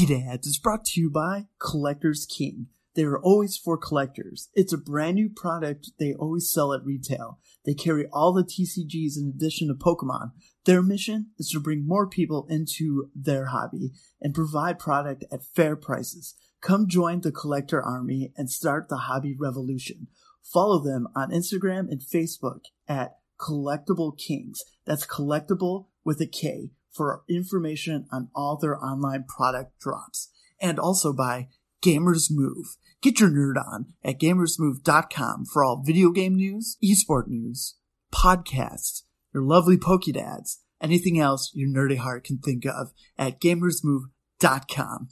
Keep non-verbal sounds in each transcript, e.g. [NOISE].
PokeDads is brought to you by Collectors King. They are always for collectors. It's a brand new product they always sell at retail. They carry all the TCGs in addition to Pokemon. Their mission is to bring more people into their hobby and provide product at fair prices. Come join the collector army and start the hobby revolution. Follow them on Instagram and Facebook at Collectible Kings. That's collectible with a K for information on all their online product drops. And also by Gamers Move. Get your nerd on at gamersmove.com for all video game news, esport news, podcasts, your lovely Pokedads, anything else your nerdy heart can think of at gamersmove.com.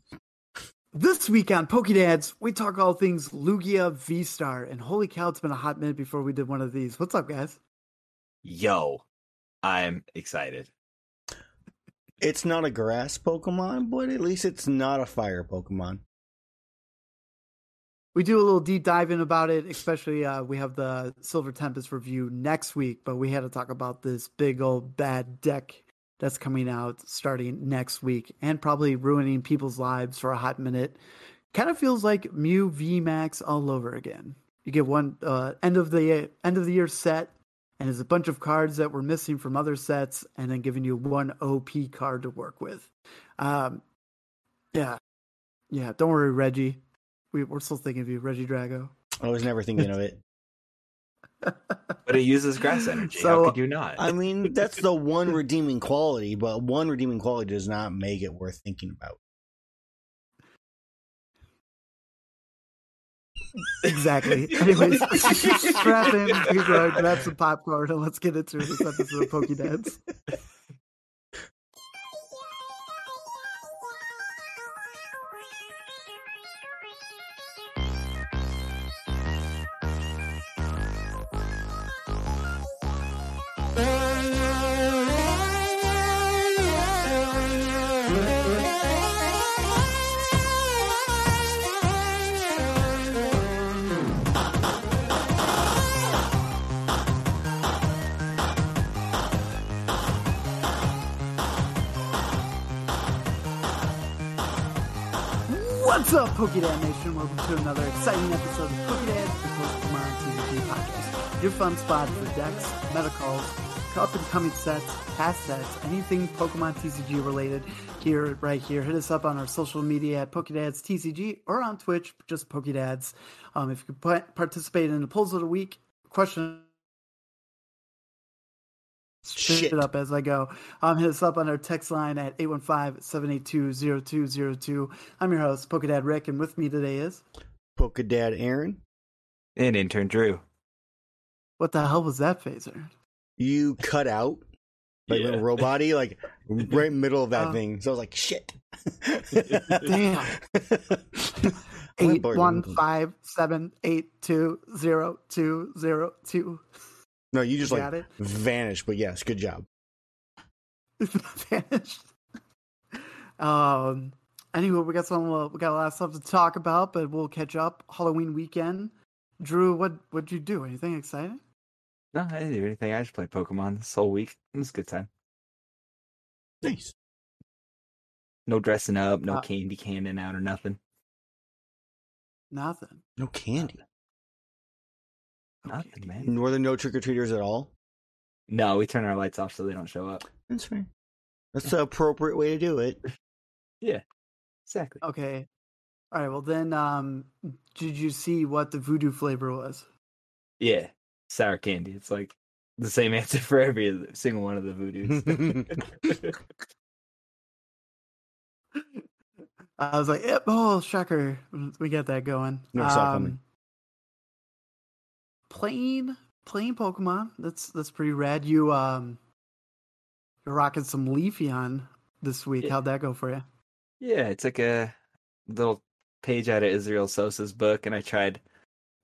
This week on Pokedads, we talk all things Lugia V Star, and holy cow, it's been a hot minute before we did one of these. What's up, guys? Yo, I'm excited. It's not a grass Pokemon, but at least it's not a fire Pokemon. We do a little deep dive in about it, especially uh, we have the Silver Tempest review next week, but we had to talk about this big old bad deck that's coming out starting next week and probably ruining people's lives for a hot minute. Kind of feels like Mew V Max all over again. You get one uh, end of the end of the year set, and there's a bunch of cards that were missing from other sets, and then giving you one OP card to work with. Um, yeah, yeah. Don't worry, Reggie. We, we're still thinking of you, Regidrago. I was never thinking of it. [LAUGHS] But it uses grass energy. So, How could you not? I mean, that's the one [LAUGHS] redeeming quality, but one redeeming quality does not make it worth thinking about. Exactly. [LAUGHS] Anyways, [LAUGHS] strap in, grab some popcorn, and let's get into this episode of Pokedads. [LAUGHS] What's up, Pokedad Nation? Welcome to another exciting episode of Pokedad, the Pokemon TCG podcast. Your fun spot for decks, meta calls, up and coming sets, past sets, anything Pokemon TCG related here, right here. Hit us up on our social media at Pokedads TCG or on Twitch, just Pokedads. Um, if you could participate in the polls of the week, question Shit. it up as I go. Um, hit us up on our text line at 815-782-0202. I'm your host, Pokedad Rick, and with me today is Pokedad Aaron, and intern Drew. what the hell was that phaser? You cut out like Yeah. little robot like right in the middle of that Oh. thing. So I was like, shit. Damn. [LAUGHS] I'm Eight bored. one five seven eight two zero two zero two. No, you just Got like it. vanished, but yes, good job. [LAUGHS] Vanished. Um. Anyway, we got some. Uh, we got a lot of stuff to talk about, but we'll catch up. Halloween weekend. Drew, what what'd you do? Anything exciting? No, I didn't do anything. I just played Pokemon this whole week. It was a good time. Nice. No dressing up, no Uh, candy canning out or nothing. Nothing. No candy. Nothing, man. Were there no trick or treaters at all? No, we turn our lights off so they don't show up. That's fair. That's the appropriate way to do it. [LAUGHS] Yeah, exactly. Okay. All right. Well, then, um, did you see what the voodoo flavor was? Yeah, sour candy. It's like the same [LAUGHS] answer for every single one of the voodoos. [LAUGHS] I was like, yep, oh, shocker. We got that going. Never saw it coming. Plain, plain Pokemon. That's that's pretty rad. You um, you're rocking some Leafeon this week. Yeah. How'd that go for you? yeah, it's like a little page out of Israel Sosa's book, and I tried,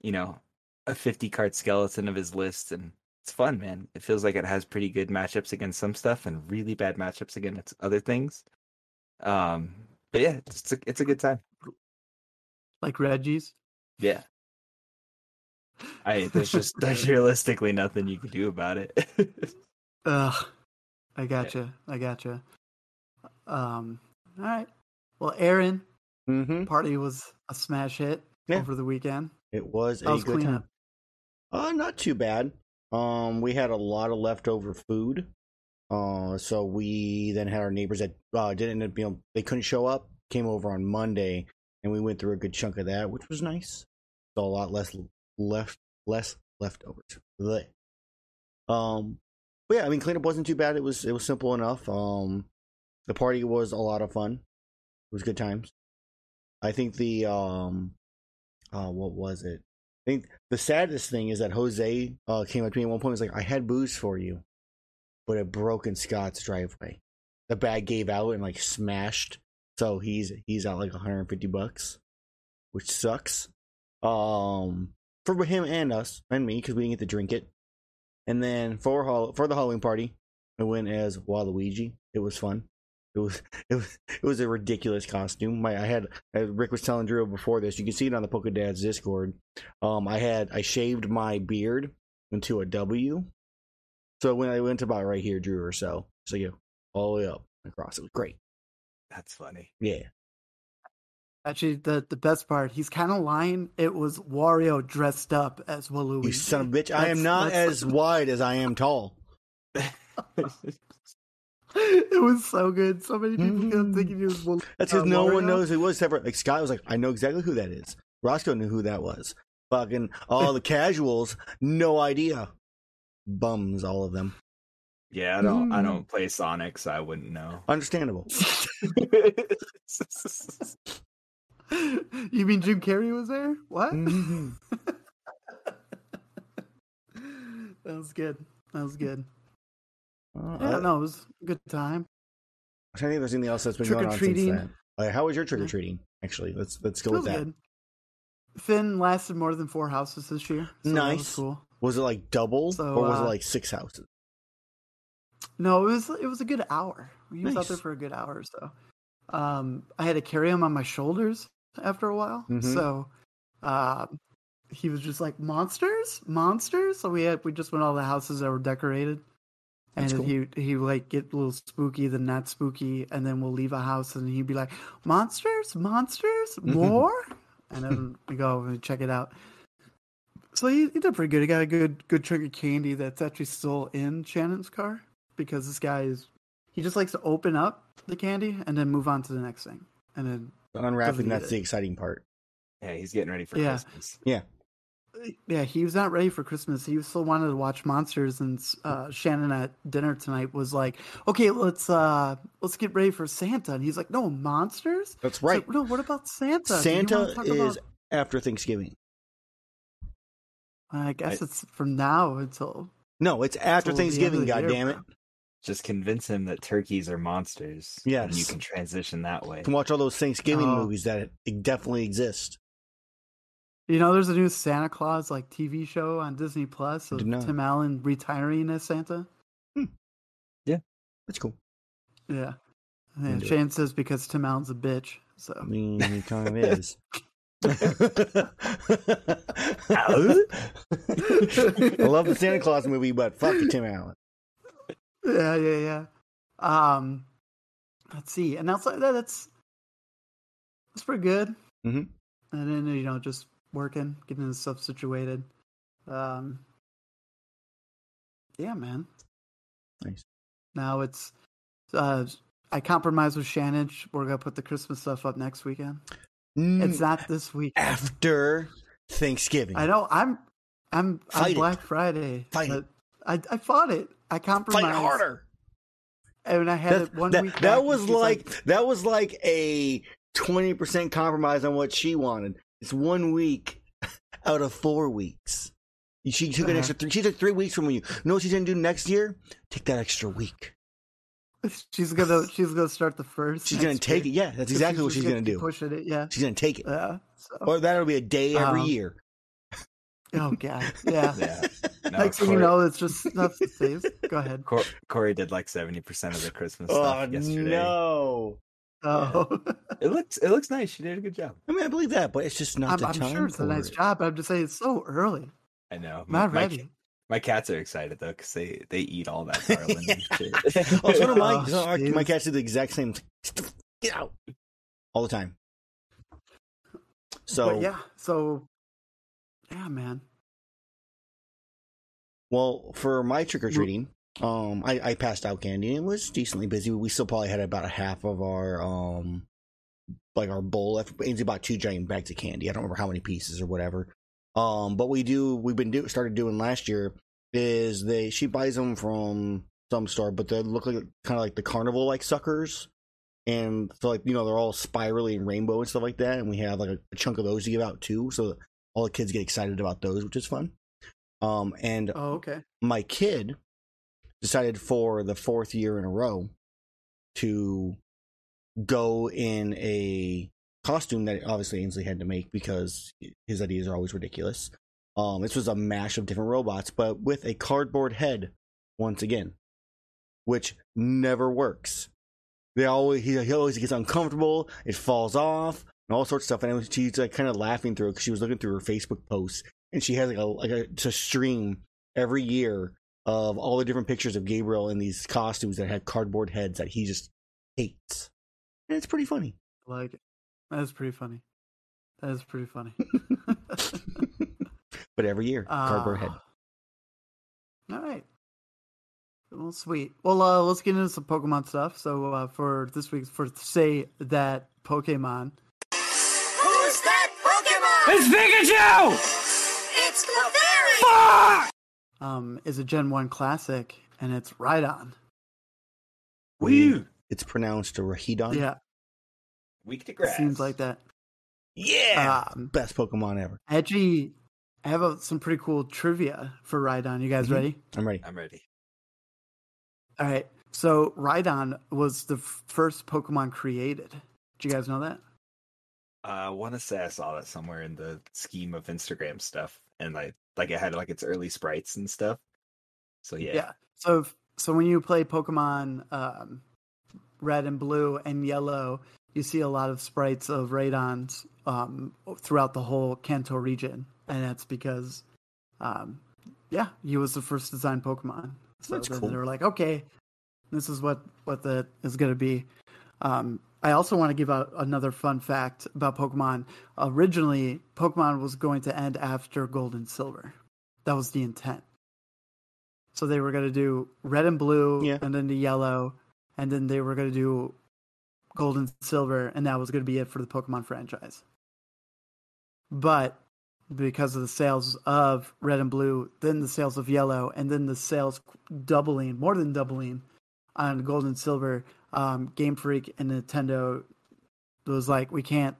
you know, a 50 card skeleton of his list, and it's fun, man. It feels like it has pretty good matchups against some stuff and really bad matchups against other things. Um, but yeah, it's a, it's a good time. Like Reggie's? Yeah. I there's just there's [LAUGHS] realistically nothing you can do about it. [LAUGHS] Ugh. I gotcha. I gotcha. Um. All right. Well, Aaron, Mm-hmm. party was a smash hit Yeah. over the weekend. It was a How's good cleanup? time. Uh, not too bad. Um, we had a lot of leftover food. Uh, so we then had our neighbors that uh, didn't end up being, they couldn't show up, came over on Monday, and we went through a good chunk of that, which was nice. So a lot less left, less leftovers. Blech. Um, but yeah, I mean, cleanup wasn't too bad. It was it was simple enough. Um, the party was a lot of fun. It was good times. I think the um, uh, what was it? I think the saddest thing is that Jose uh, came up to me at one point and was like, I had booze for you, but it broke in Scott's driveway. The bag gave out and like smashed. So he's he's out like 150 bucks, which sucks. Um, for him and us and me because we didn't get to drink it. And then for for the Halloween party, I went as Waluigi. It was fun. It was [LAUGHS] it was it was a ridiculous costume. My I had as Rick was telling Drew before this. You can see it on the Poke Dad's Discord. Um, I had I shaved my beard into a W, so when I went about right here, Drew or so, so yeah, all the way up across. It was great. That's funny. Yeah, Actually, the the best part, he's kind of lying. It was Wario dressed up as Waluigi. you son of a bitch. I am not as [LAUGHS] wide as I am tall. [LAUGHS] it was so good. So many people kept Mhm. thinking he was Waluigi. That's because uh, no one knows who it was. Except for, like Scott was like, I know exactly who that is. Roscoe knew who that was. Fucking all the [LAUGHS] casuals, no idea. Bums, all of them. Yeah, I don't. I Mm. don't play Sonic, so I wouldn't know. Understandable. [LAUGHS] you mean Jim Carrey was there? What? Mhm. [LAUGHS] that was good. That was good. Uh, Yeah, I, know. it was a good time. I think there's anything else that's been going on since then. Uh, how was your trick or treating? Actually, let's let's go It with was that. good. Finn lasted more than four houses this year. So That was Nice. cool. Was it like double So, or was it uh, like six houses? No, it was it was a good hour. He was out there Nice. for a good hour or so. Um, I had to carry him on my shoulders after a while, Mhm. so um, he was just like monsters, monsters. So we had we just went all the houses that were decorated, That's then cool. he he would like get a little spooky, then not spooky, and then we'll leave a house and he'd be like monsters, monsters, [LAUGHS] more, and then we go and check it out. So he, he did pretty good. He got a good good trick of candy that's actually still in Shannon's car because this guy is he just likes to open up the candy and then move on to the next thing. And then Unwrapping, doesn't that's get the exciting part. yeah, he's getting ready for Yeah. Christmas. yeah, he was not ready for Christmas. He still wanted to watch monsters and uh, Shannon at dinner tonight was like, "Okay, let's uh let's get ready for Santa." And he's like, "No, monsters?" That's right. like, no, what about Santa? Santa is about-" after Thanksgiving. I guess I- it's from now until No, it's after Till the end of Thanksgiving. the God year, damn it! Just convince him that turkeys are monsters. and you can transition that way. You can watch all those Thanksgiving Oh. movies that definitely exist. You know, there's a new Santa Claus like TV show on Disney Plus of. Tim Allen retiring as Santa. Yeah. That's cool. Yeah. And Into it. Shane says because Tim Allen's a bitch. So I mean, he kind of is. [LAUGHS] I love the Santa Claus movie, but fuck you, Tim Allen. yeah, yeah, yeah. Um, let's see, and outside of that, that's that's pretty good. Mhm. And then you know, just working, getting the stuff situated. Um, yeah, man. Nice. Now it's uh, I compromised with Shannon. We're gonna put the Christmas stuff up next weekend. It's Mm, not this week. after Thanksgiving. I know. I'm I'm Fight on it. Black Friday. Fight I I fought it. I compromised. Fight harder. And I had That, it one that, week. that was she's like, that was like a twenty percent compromise on what she wanted. It's one week [LAUGHS] out of four weeks. She took an Uh-huh. extra three. She took three weeks from you. You know what she's gonna do next year? Take that extra week. she's gonna she's gonna start the first. She's gonna next take it. Yeah, that's So exactly what she's gonna keep do. Pushing it, yeah. She's gonna take it, Yeah. So, or that'll be a day every Um, year. [LAUGHS] oh god. Yeah. [LAUGHS] Yeah. No, Next thing you know, it's just that's the phase. Go ahead. Cor- Corey did like seventy percent of the Christmas Oh stuff yesterday. no! Oh, It looks it looks nice. She did a good job. I mean, I believe that, but it's just not I'm, the I'm time sure it's a nice it. job. But I'm just saying it's so early. I know. I'm not my, ready. My cats are excited though because they they eat all that garland and [LAUGHS] shit. Oh, so do my Oh, so our- my cats do the exact same. Get out! all the time. So But yeah, so yeah, man. Well, for my trick or treating, um, I, I passed out candy and it was decently busy. We still probably had about a half of our um, like our bowl left. Ainsley bought two giant bags of candy. I don't remember how many pieces or whatever. Um, but we do we've been do started doing last year is they she buys them from some store, but they look like kind of like the carnival like suckers. And so like you know they're all spirally and rainbow and stuff like that, and we have like a, a chunk of those to give out too, so all the kids get excited about those, which is fun. Um, and Oh, okay. my kid decided for the fourth year in a row to go in a costume that obviously Ainsley had to make because his ideas are always ridiculous. Um, this was a mash of different robots, but with a cardboard head once again, which never works. They always he, he always gets uncomfortable. It falls off and all sorts of stuff. And was, she's like kind of laughing through because she was looking through her Facebook posts and she has like a like a, to stream every year of all the different pictures of Gabriel in these costumes that had cardboard heads that he just hates. And it's pretty funny. I like it. That is pretty funny. That is pretty funny. [LAUGHS] [LAUGHS] but every year, cardboard head. Ah. All right. Well, sweet. Well, uh, let's get into some Pokemon stuff. So, uh, for this week's, for say that Pokemon, Who's that Pokemon? It's Pikachu! It's Clefairy! Um, is a Gen One classic, and it's Rhydon. Woo! It's pronounced Rahidon. Yeah, Weak to grass. seems like that. Yeah. Um, Best Pokemon ever. Actually, I have a, some pretty cool trivia for Rhydon. You guys Mhm. ready? I'm ready. I'm ready. All right. So Rhydon was the f- first Pokemon created. Do you guys know that? Uh, I want to say I saw that somewhere in the scheme of Instagram stuff, and like, like it had like its early sprites and stuff. So yeah, Yeah. So if, so when you play Pokemon um, Red and Blue and Yellow, you see a lot of sprites of Rhydons um, throughout the whole Kanto region, and that's because, um, yeah, he was the first designed Pokemon. So That's cool. they were like, okay, this is what what the is going to be. Um, I also want to give out another fun fact about Pokemon. Originally, Pokemon was going to end after Gold and Silver. That was the intent. So they were going to do red and blue, Yeah. and then the yellow, and then they were going to do gold and silver, and that was going to be it for the Pokemon franchise. But because of the sales of red and blue, then the sales of yellow, and then the sales doubling, more than doubling on gold and silver, um, Game Freak and Nintendo was like, we can't,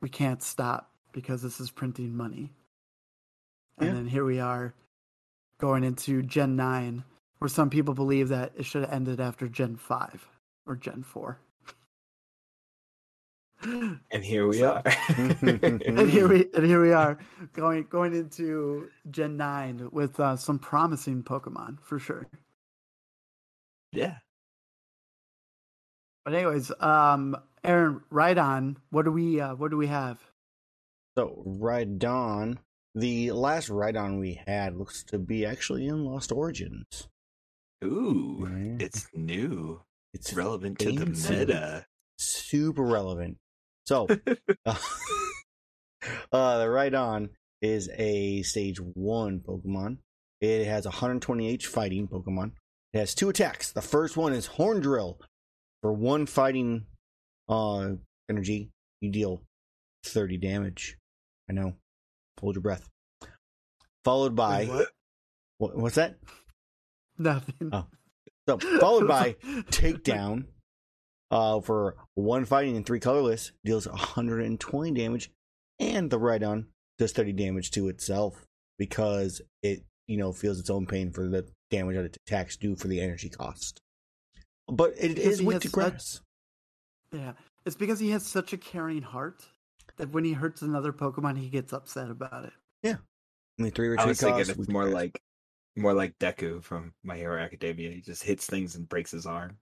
we can't stop because this is printing money. And Yeah. then here we are going into Gen 9, where some people believe that it should have ended after Gen 5 or Gen 4. [LAUGHS] and here we So- are. [LAUGHS] and here we and here we are going going into Gen 9 with uh, some promising Pokemon for sure. yeah, But anyways, um Aaron, right on. What do we uh, what do we have? So, Rhydon, the last Rhydon we had looks to be actually in Lost Origins. ooh, Yeah. it's new. It's It's relevant to the meta. super relevant. So, [LAUGHS] uh, [LAUGHS] uh, the Rhydon is a stage one Pokemon. It has 120 H fighting Pokemon. It has two attacks. The first one is Horn Drill. For one fighting uh, energy, you deal 30 damage. I know. Hold your breath. Followed by. What? What, what's that? Nothing. Oh. So, followed by [LAUGHS] Takedown. Uh, for one fighting and three colorless, deals 120 damage, and the Rhydon does 30 damage to itself because it, you know, feels its own pain for the damage that its attacks do for the energy cost. But it Because is he weak has such- Yeah. It's because he has such a caring heart that when he hurts another Pokemon, he gets upset about it. Yeah. I mean, three I retreat was thinking it's more like more like Deku from My Hero Academia. He just hits things and breaks his arm.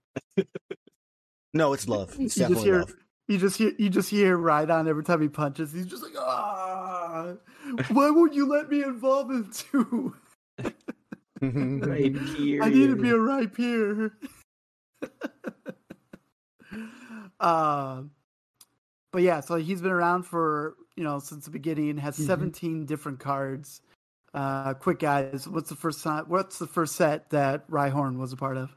[LAUGHS] no, it's love. It's you just definitely hear love. you just hear you just hear Rhydon every time he punches. He's just like, ah, why won't you let me involve him too? [LAUGHS] [LAUGHS] Right here. I need to be a Rhyperior. [LAUGHS] um, but yeah, so he's been around for you know since the beginning. Has Mhm. 17 different cards. Uh, quick guys, what's the first time? What's the first set that Rhyhorn was a part of?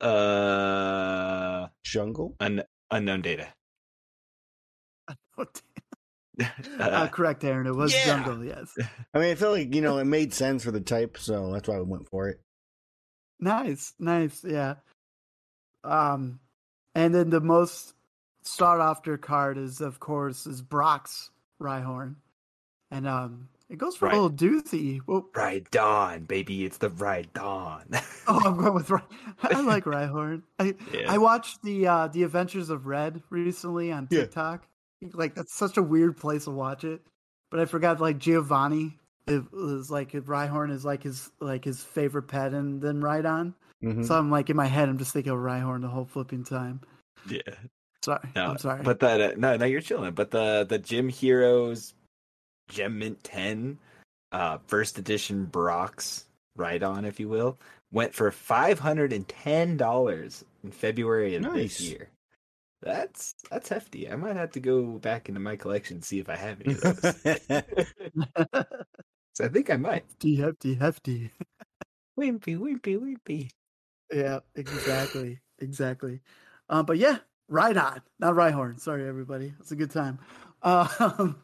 Uh, Jungle. un- unknown data. uh, [LAUGHS] Uh, correct, Aaron. It was yeah. Jungle. Yes. I mean, I feel like you know it made sense for the type, so that's why we went for it. Nice, nice, yeah. Um, and then the most sought after card is, of course, is Brock's Rhyhorn, and um, it goes for Right. a little doozy. Well, Ride Dawn, baby. It's the Ride Dawn. [LAUGHS] oh, I'm going with Ry- [LAUGHS] I like Rhyhorn. I yeah. I watched the uh the Adventures of Red recently on Yeah. TikTok. Like that's such a weird place to watch it, but I forgot like Giovanni. It was like if Rhyhorn is like his like his favorite pet, and then Rhydon. Mhm. So I'm like in my head, I'm just thinking of Rhyhorn the whole flipping time. yeah. Sorry, No, I'm sorry. But the uh, no, no, you're chilling. But the the Gym Heroes Gem Mint 10 uh first edition Brock's Ride On, if you will, went for five hundred and ten dollars in February of Nice. this year. That's that's hefty. I might have to go back into my collection and see if I have any of those. [LAUGHS] so I think I might. hefty, hefty, hefty. Wimpy, wimpy, wimpy. Yeah, exactly, exactly. Um, but yeah, Rhydon, not Rhyhorn. Sorry, everybody. It's a good time. Um,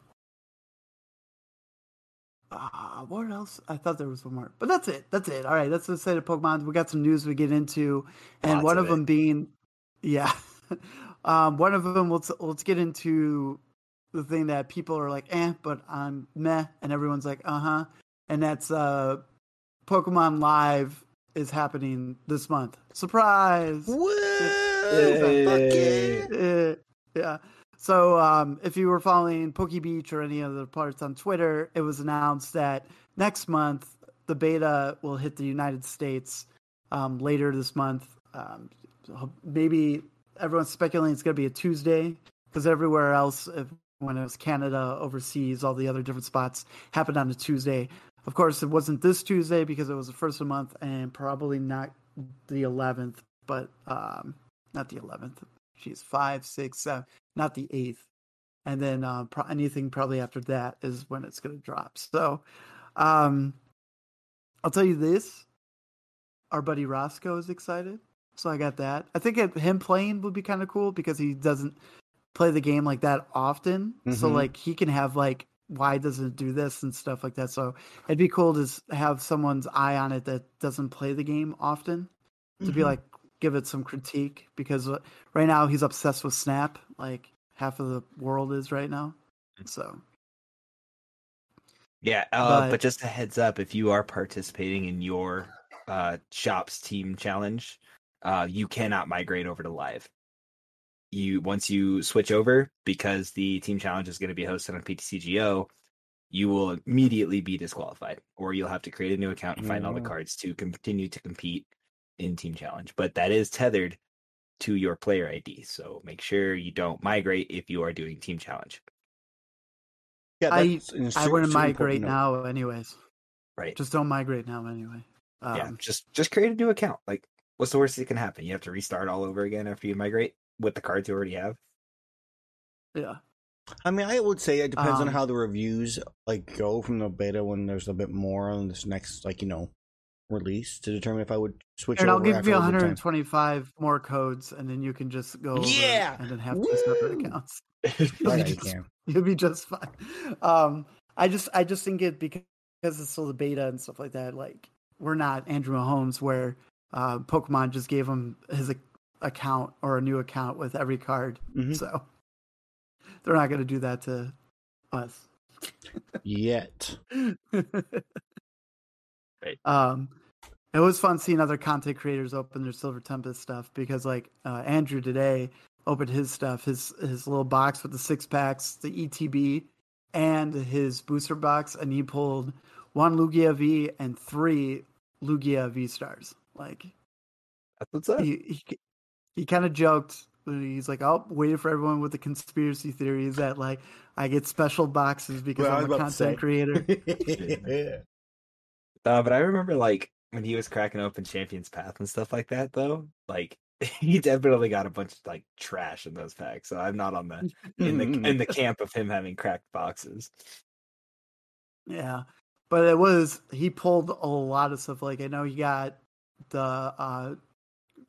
uh, what else? I thought there was one more, but that's it. That's it. All right, let's just say the Pokemon. We got some news we get into, and Lots one of of them being, yeah, [LAUGHS] um, one of them. Let's let's get into the thing that people are like, eh, but I'm meh, and everyone's like, uh huh, and that's uh, Pokemon Live is happening this month. Surprise! Woo! [LAUGHS] Yeah. So, um, if you were following PokeBeach or any other parts on Twitter, it was announced that next month the beta will hit the United States um, later this month. Um, maybe everyone's speculating it's going to be a Tuesday because everywhere else, if, when it was Canada, overseas, all the other different spots happened on a Tuesday. Of course, it wasn't this Tuesday because it was the first of the month and probably not the 11th, but um, not the 11th. She's five, six, seven, not the eighth. And then uh, pro- anything probably after that is when it's going to drop. So um, I'll tell you this our buddy Roscoe is excited. So I got that. I think it, him playing would be kind of cool because he doesn't play the game like that often. So Mhm. like he can have like why doesn't it do this and stuff like that. So it'd be cool to have someone's eye on it that doesn't play the game often to be Mhm. like give it some critique because uh, right now he's obsessed with Snap, like half of the world is right now. So Yeah, uh, But- but, just a heads up: if you are participating in your uh, shop's team challenge, uh, you cannot migrate over to live. You once you switch over because the team challenge is going to be hosted on PTCGO, you will immediately be disqualified, or you'll have to create a new account and find all the Oh. cards to continue to compete in team challenge. But that is tethered to your player ID, so make sure you don't migrate if you are doing team challenge. Yeah, I- that's an I super- wouldn't migrate important note. now, anyways. Right. Just don't migrate now, anyway. Um, yeah, just just create a new account. Like, what's the worst that can happen? You have to restart all over again after you migrate with the cards you already have. yeah. I mean, I would say it depends on Um, how the reviews like go from the beta when there's a bit more on this next like you know release to determine if I would switch And I'll give you a time. 125 more codes, and then you can just go over Yeah! and then have two separate Woo! accounts. [LAUGHS] Right, I Just- You'll be just fine. Um, I just, I just think it because it's still the beta and stuff like that. Like we're not Andrew Mahomes, where uh, Pokemon just gave him his ac- account or a new account with every card. Mhm. So they're not going to do that to us. Yet. [LAUGHS] Right. Um, it was fun seeing other content creators open their Silver Tempest stuff because, like uh, Andrew today opened his stuff, his his little box with the six packs, the ETB, and his booster box, and he pulled one Lugia V and three Lugia V stars. Like That's what's up. he he, he kind of joked. He's like, "Oh, waiting for everyone with the conspiracy theories that like I get special boxes because Well, I I'm a about to say. content creator." [LAUGHS] Uh, but I remember like when he was cracking open Champions Path and stuff like that, though. Like [LAUGHS] he definitely got a bunch of like trash in those packs. So I'm not on the in the in the camp of him having cracked boxes. Yeah, but it was he pulled a lot of stuff. Like I know he got the uh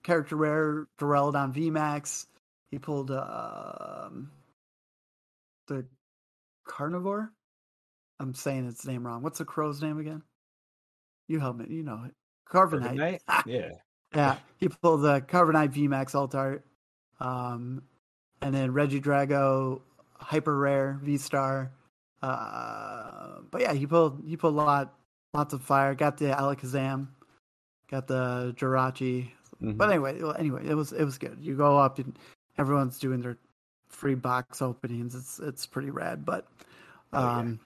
character rare Duraludon VMAX. He pulled um the carnivore. I'm saying its name wrong. What's the crow's name again? You help me. You know it. Carbonite. Carbonite? Ah, [LAUGHS] Yeah. yeah, he pulled the Carbonite VMAX alt art. Um, and then Regidrago, hyper rare V Star. Uh, but yeah, he pulled he pulled a lot, lots of fire. Got the Alakazam, got the Jirachi. Mhm. But anyway, well, anyway, it was it was good. You go up and everyone's doing their free box openings. It's it's pretty rad. But Oh, yeah. um,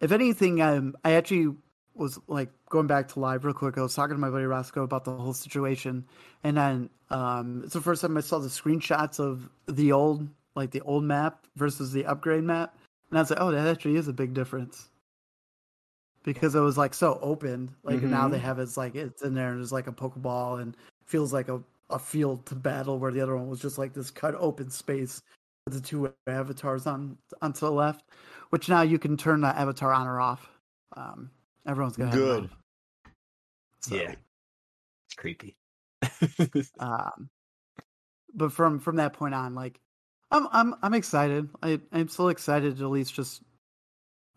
if anything, um, I actually was like going back to live real quick. I was talking to my buddy Roscoe about the whole situation, and then um, it's the first time I saw the screenshots of the old like the old map versus the upgrade map, and I was like, oh, that actually is a big difference because it was like so open. Like now Mhm. they have it's like it's in there and there's like a pokeball and feels like a a field to battle where the other one was just like this cut open space with the two avatars on onto the left, which now you can turn the avatar on or off. Um, everyone's gonna Good. So, Yeah. It's creepy. [LAUGHS] Um, but from from that point on, like, I'm I'm I'm excited. I I'm still excited to at least just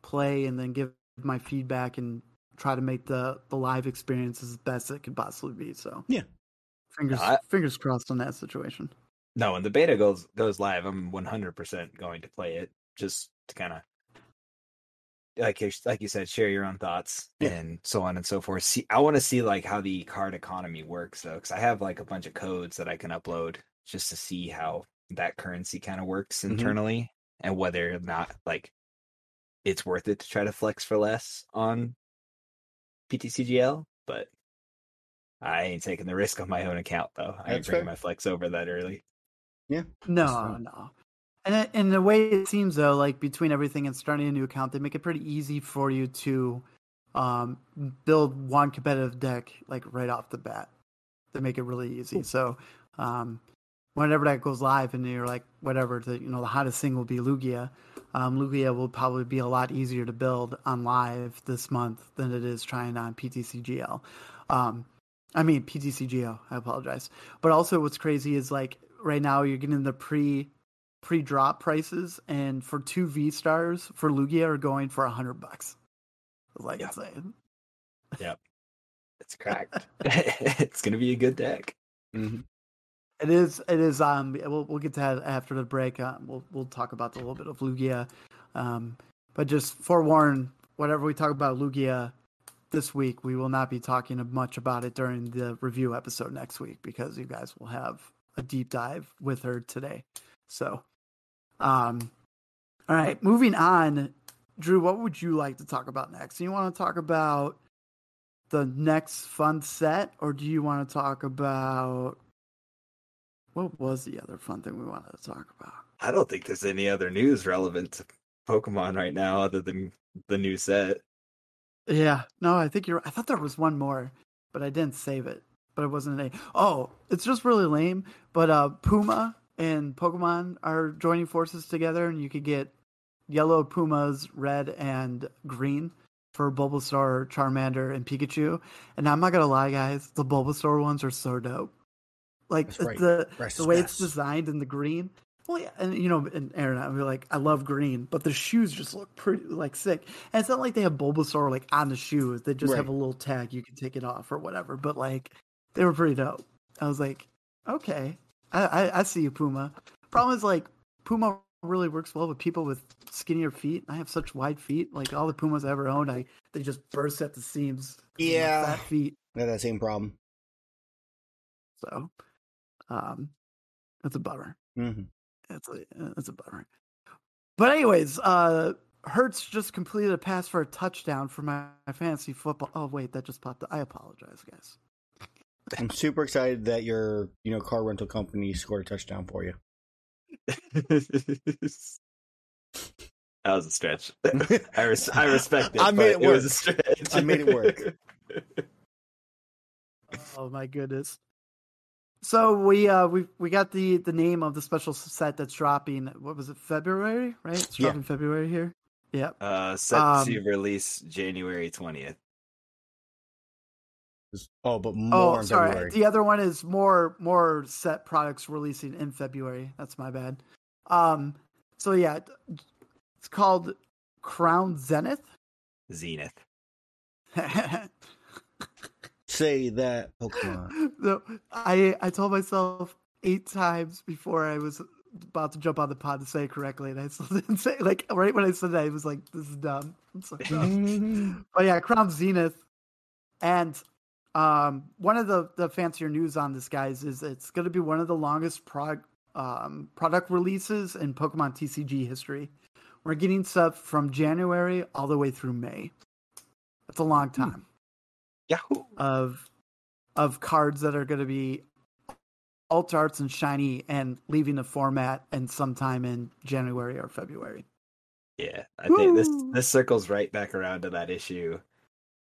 play and then give my feedback and try to make the the live experience as best it could possibly be. So Yeah. fingers I- fingers crossed on that situation. no, when the beta goes goes live, I'm 100% going to play it just to kind of like you, like you said, share your own thoughts Yeah. and so on and so forth. See, I want to see like how the card economy works though, because I have like a bunch of codes that I can upload just to see how that currency kind of works Mhm. internally and whether or not like it's worth it to try to flex for less on PTCGL. But I ain't taking the risk on my own account though. I ain't bringing fair. my flex over that early. Yeah. No, no. And it- and the way it seems though, like between everything and starting a new account, they make it pretty easy for you to um, build one competitive deck like right off the bat. They make it really easy. So um, whenever that goes live and you're like whatever, the you know the hottest thing will be Lugia. Um, Lugia will probably be a lot easier to build on live this month than it is trying on PTCGL. Um, I mean PTCGO. I apologize. But also, what's crazy is like right now you're getting the pre pre drop prices, and for two V stars for Lugia are going for a hundred bucks. Like Yeah. it's Yep, It's [LAUGHS] cracked. [LAUGHS] it's gonna be a good deck. Mhm. It is. It is. Um, we'll we'll get to that after the break. Um, we'll we'll talk about a little bit of Lugia. Um, but just forewarn, whatever we talk about Lugia this week, we will not be talking much about it during the review episode next week because you guys will have a deep dive with her today. So, um, all right, moving on. Drew, what would you like to talk about next? You want to talk about the next fun set, or do you want to talk about what was the other fun thing we wanted to talk about? I don't think there's any other news relevant to Pokemon right now other than the new set. Yeah, no, I think you're. I thought there was one more, but I didn't save it. But it wasn't a. Oh, it's just really lame. But uh, Puma and Pokemon are joining forces together, and you could get yellow Pumas, red and green for Bulbasaur, Charmander, and Pikachu. And I'm not gonna lie, guys, the Bulbasaur ones are so dope. Like uh, right. the Rest the way it's designed in the green. Well, yeah, and you know, and Aaron, I were like, I love green, but the shoes just look pretty like sick. And it's not like they have Bulbasaur like on the shoes; they just have a little tag you can take it off or whatever. But like, they were pretty dope. I was like, okay, I I, I see you, Puma. Problem is like, Puma really works well with people with skinnier feet. I have such wide feet. Like all the Pumas I ever owned, I they just burst at the seams. Yeah. fat feet. I had that same problem. So, um, that's a bummer. hmm It's a it's a bummer. But anyways, uh Hertz just completed a pass for a touchdown for my, my fantasy football. Oh wait, that just popped up. I apologize, guys. I'm super excited that your you know car rental company scored a touchdown for you. [LAUGHS] that was a stretch. [LAUGHS] I res- I respect it. I made but it was work. a stretch. I made it work. [LAUGHS] Oh my goodness. So we uh we we got the the name of the special set that's dropping. What was it? February, right? It's Yeah. dropping February here. Yep. Uh, set Um, to release January twentieth. Oh, but more Oh, sorry. February. The other one is more more set products releasing in February. That's my bad. Um. So yeah, it's called Crown Zenith. Zenith. [LAUGHS] Say that Pokemon. [LAUGHS] no, I I told myself eight times before I was about to jump on the pod to say it correctly, and I still [LAUGHS] didn't say like right when I said that, I was like, "This is dumb." I'm so dumb. [LAUGHS] but yeah, Crown Zenith, and um, one of the the fancier news on this, guys, is it's going to be one of the longest prog um, product releases in Pokemon TCG history. We're getting stuff from January all the way through May. That's a long time Yahoo! of of cards that are going to be alt arts and shiny and leaving the format and sometime in January or February. Yeah, I think this this circles right back around to that issue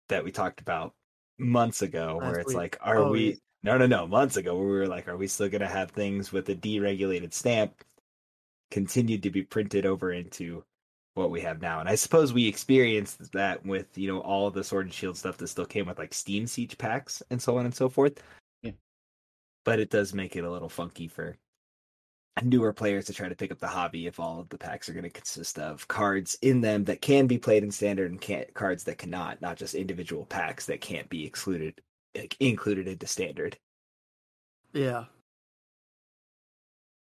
that we talked about months ago, where Last it's week. like, are Oh, we? No, no, no. Months ago, where we were like, are we still gonna have things with a deregulated stamp continued to be printed over into what we have now? And I suppose we experienced that with you know all the Sword and Shield stuff that still came with like Steam Siege packs and so on and so forth. Yeah. But it does make it a little funky for newer players to try to pick up the hobby if all of the packs are going to consist of cards in them that can be played in standard and can't cards that cannot, not just individual packs that can't be excluded like, included into standard. Yeah.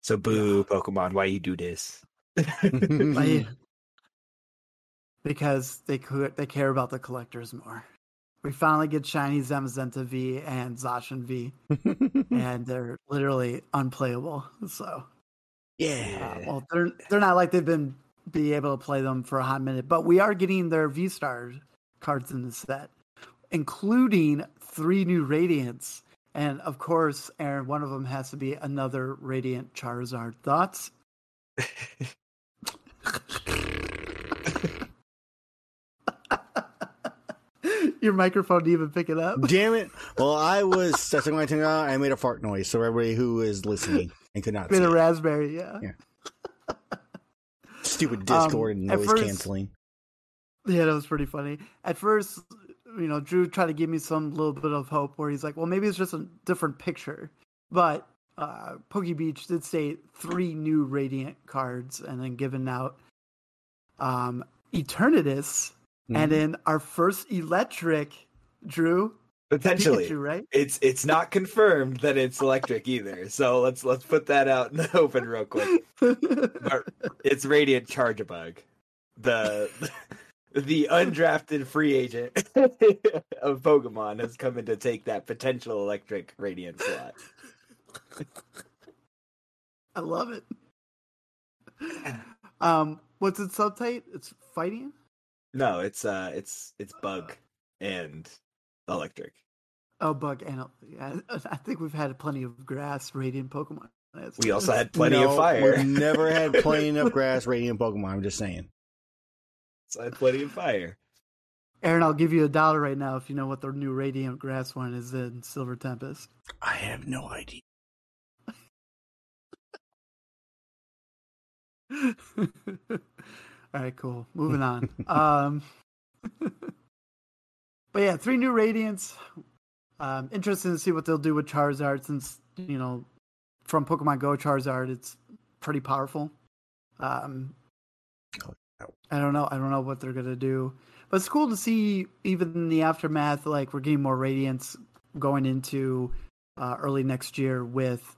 So boo, Pokemon, why you do this? [LAUGHS] because they they care about the collectors more. We finally get shiny Zamazenta V and Zacian V, [LAUGHS] and they're literally unplayable. So uh, yeah. well, they're they're not like they've been be able to play them for a hot minute, but we are getting their V Star cards in the set, including three new Radiants, and of course, Aaron, one of them has to be another Radiant Charizard. Thoughts? [LAUGHS] Your microphone didn't even pick it up. [LAUGHS] Damn it. Well, I was testing my tongue out. I made a fart noise, so everybody who is listening and could not see Been a it. raspberry, yeah. Yeah. stupid Discord and Um, at noise first- canceling. Yeah, that was pretty funny. At first, you know, Drew tried to give me some little bit of hope where he's like, well, maybe it's just a different picture. But uh, PokeBeach did say three new Radiant cards and then given out um, Eternatus and Mhm. then our first Electric, Drew. Potentially. Pikachu, right? It's it's not confirmed that it's electric either. So let's let's put that out in the [LAUGHS] open real quick. But it's Radiant Charjabug. The [LAUGHS] the undrafted free agent [LAUGHS] of Pokemon has come in to take that potential electric Radiant slot. I love it. Um, what's its subtype? It's fighting. No, it's uh it's it's bug and electric. Oh, bug and yeah, [LAUGHS] I think we've had plenty of grass radiant Pokemon. That's- We also had [LAUGHS] plenty No, of fire. We've never had [LAUGHS] plenty enough grass radiant Pokemon. I'm just saying. So I had plenty of fire. Aaron, I'll give you a dollar right now if you know what the new radiant grass one is in Silver Tempest. I have no idea. All right, cool. Moving on. [LAUGHS] um, [LAUGHS] but yeah, three new radiants. Um, interesting to see what they'll do with Charizard since you know from Pokemon Go Charizard, it's pretty powerful. Um, I don't know. I don't know what they're gonna do, but it's cool to see even in the aftermath. Like we're getting more radiance going into uh, early next year with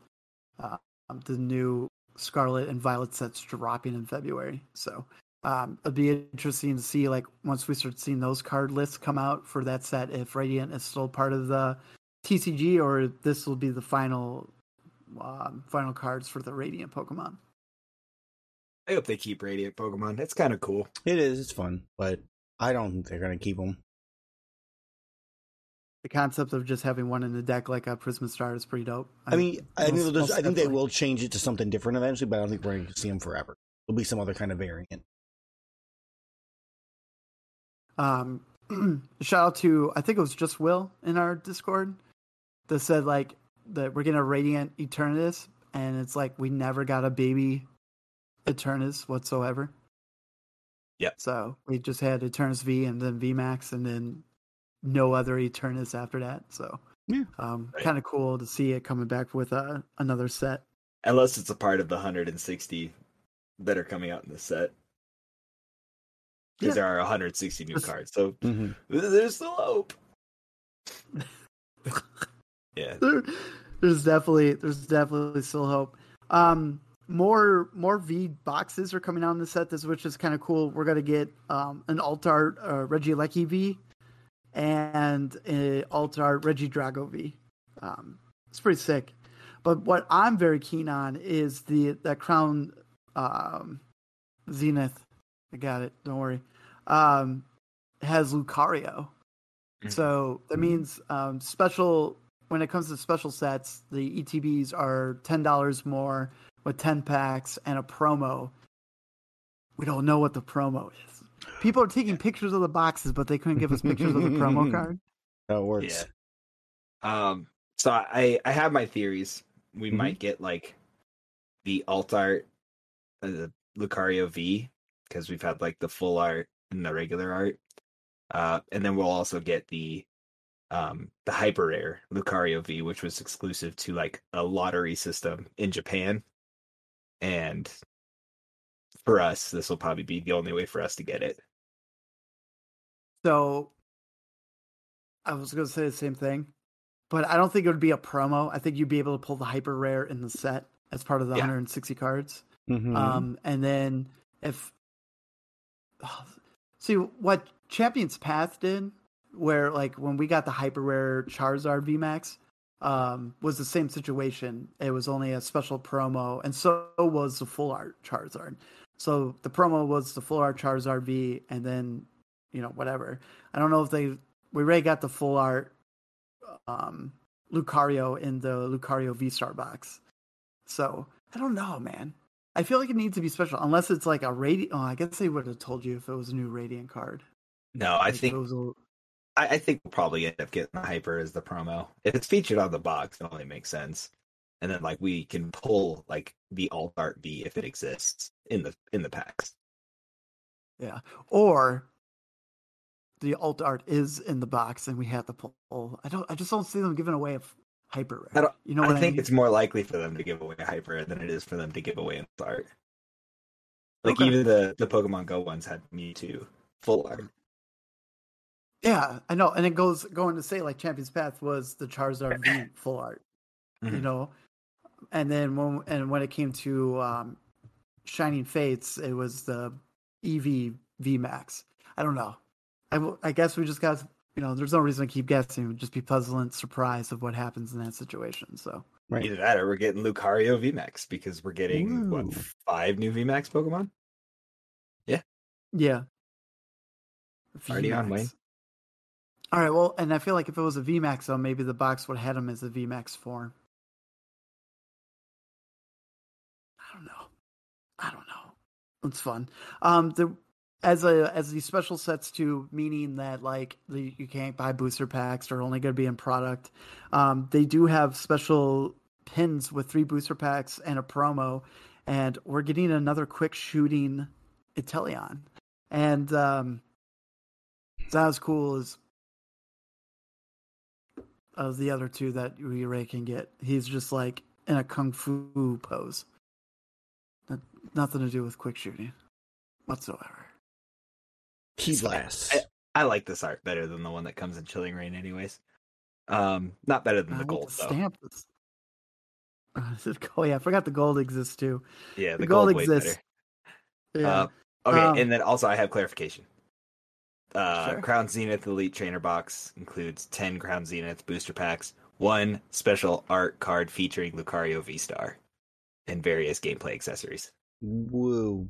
uh, the new Scarlet and Violet sets dropping in February. So um, it'd be interesting to see like once we start seeing those card lists come out for that set if Radiant is still part of the TCG or this will be the final um, final cards for the Radiant Pokemon. I hope they keep Radiant Pokemon. It's kind of cool. It is. It's fun, but I don't think they're gonna keep them. The concept of just having one in the deck like a Prisma Star is pretty dope. I mean, I think, most- they'll just, I think they will change it to something different eventually, but I don't think we're going to see them forever. There'll be some other kind of variant. Um, [CLEARS THROAT] shout out to I think it was just Will in our Discord that said like that we're getting a Radiant Eternatus, and it's like we never got a baby Eternus whatsoever. Yeah. So we just had Eternus V and then V Max, and then no other Eternus after that. So Yeah. um, Right. kind of cool to see it coming back with uh, another set. Unless it's a part of the 160 that are coming out in the set. Because Yeah. there are 160 new cards. So Mhm. there's still hope. yeah. [LAUGHS] there, there's definitely there's definitely still hope. Um, more more V boxes are coming out in the set, this which is kind of cool. We're gonna get um, an alt art uh, Regieleki V and a alt art Regidrago V. Um, it's pretty sick. But what I'm very keen on is the that Crown um, Zenith. I got it. Don't worry. Um, has Lucario. Mhm. So that means um, special when it comes to special sets, the ETBs are ten dollars more with ten packs and a promo. We don't know what the promo is. People are taking pictures of the boxes, but they couldn't give us pictures of the promo [LAUGHS] card. That works. Yeah. Um. So I I have my theories. We Mhm. might get like the alt art, uh, the Lucario V, because we've had like the full art and the regular art. Uh, and then we'll also get the um the hyper rare Lucario V, which was exclusive to like a lottery system in Japan. And for us, this will probably be the only way for us to get it. So I was going to say the same thing, but I don't think it would be a promo. I think you'd be able to pull the hyper rare in the set as part of the Yeah. 160 cards. Mhm. Um, and then if see what Champions Path did, where like when we got the hyper rare Charizard VMAX, um, was the same situation. It was only a special promo, and so was the full art Charizard. So the promo was the full art Charizard V, and then you know whatever. I don't know if they we already got the full art um, Lucario in the Lucario V Star box. So I don't know, man. I feel like it needs to be special, unless it's like a radiant. Oh, I guess they would have told you if it was a new radiant card. No, I Like, think it was a- I, I think we'll probably end up getting the hyper as the promo. If it's featured on the box, it only makes sense. And then like we can pull like the alt art V if it exists in the in the packs. yeah, or the alt art is in the box and we have to pull. I don't. I just don't see them giving away a hyper rare. You know what I I, think mean? it's more likely for them to give away a hyper than it is for them to give away an art. Like Okay. even the the Pokemon Go ones had Mewtwo full art. Yeah, I know, and it goes going to say like Champions Path was the Charizard V full art, you Mhm. know, and then when and when it came to um, Shining Fates, it was the Eevee V Max. I don't know. I, w- I guess we just got you know. There's no reason to keep guessing. We'd just be pleasant surprised of what happens in that situation. So Right. Either that or we're getting Lucario VMAX because we're getting what five new VMAX Pokemon? yeah, yeah, Already on, VMAX. Wayne. All right, well, and I feel like if it was a V Max, though, maybe the box would have had him as a V Max form. I don't know. I don't know. It's fun. Um, the as a as these special sets too, meaning that like the, you can't buy booster packs; they're only going to be in product. Um, they do have special pins with three booster packs and a promo, and we're getting another quick shooting Inteleon, and um, it's not as cool as of the other two that we Ray can get. He's just like in a kung fu pose. Nothing to do with quick shooting whatsoever. Key It's fine. blast. I, I like this art better than the one that comes in Chilling Reign, anyways. Um, not better than I the want gold the though. stamp. [LAUGHS] is- Uh, is it- oh yeah, I forgot the gold exists too. Yeah, The the, gold gold, exists. Yeah. Uh, okay, Um, and then also I have clarification. Uh, Sure. Crown Zenith Elite Trainer Box includes ten Crown Zenith booster packs, one special art card featuring Lucario V Star, and various gameplay accessories. Whoa.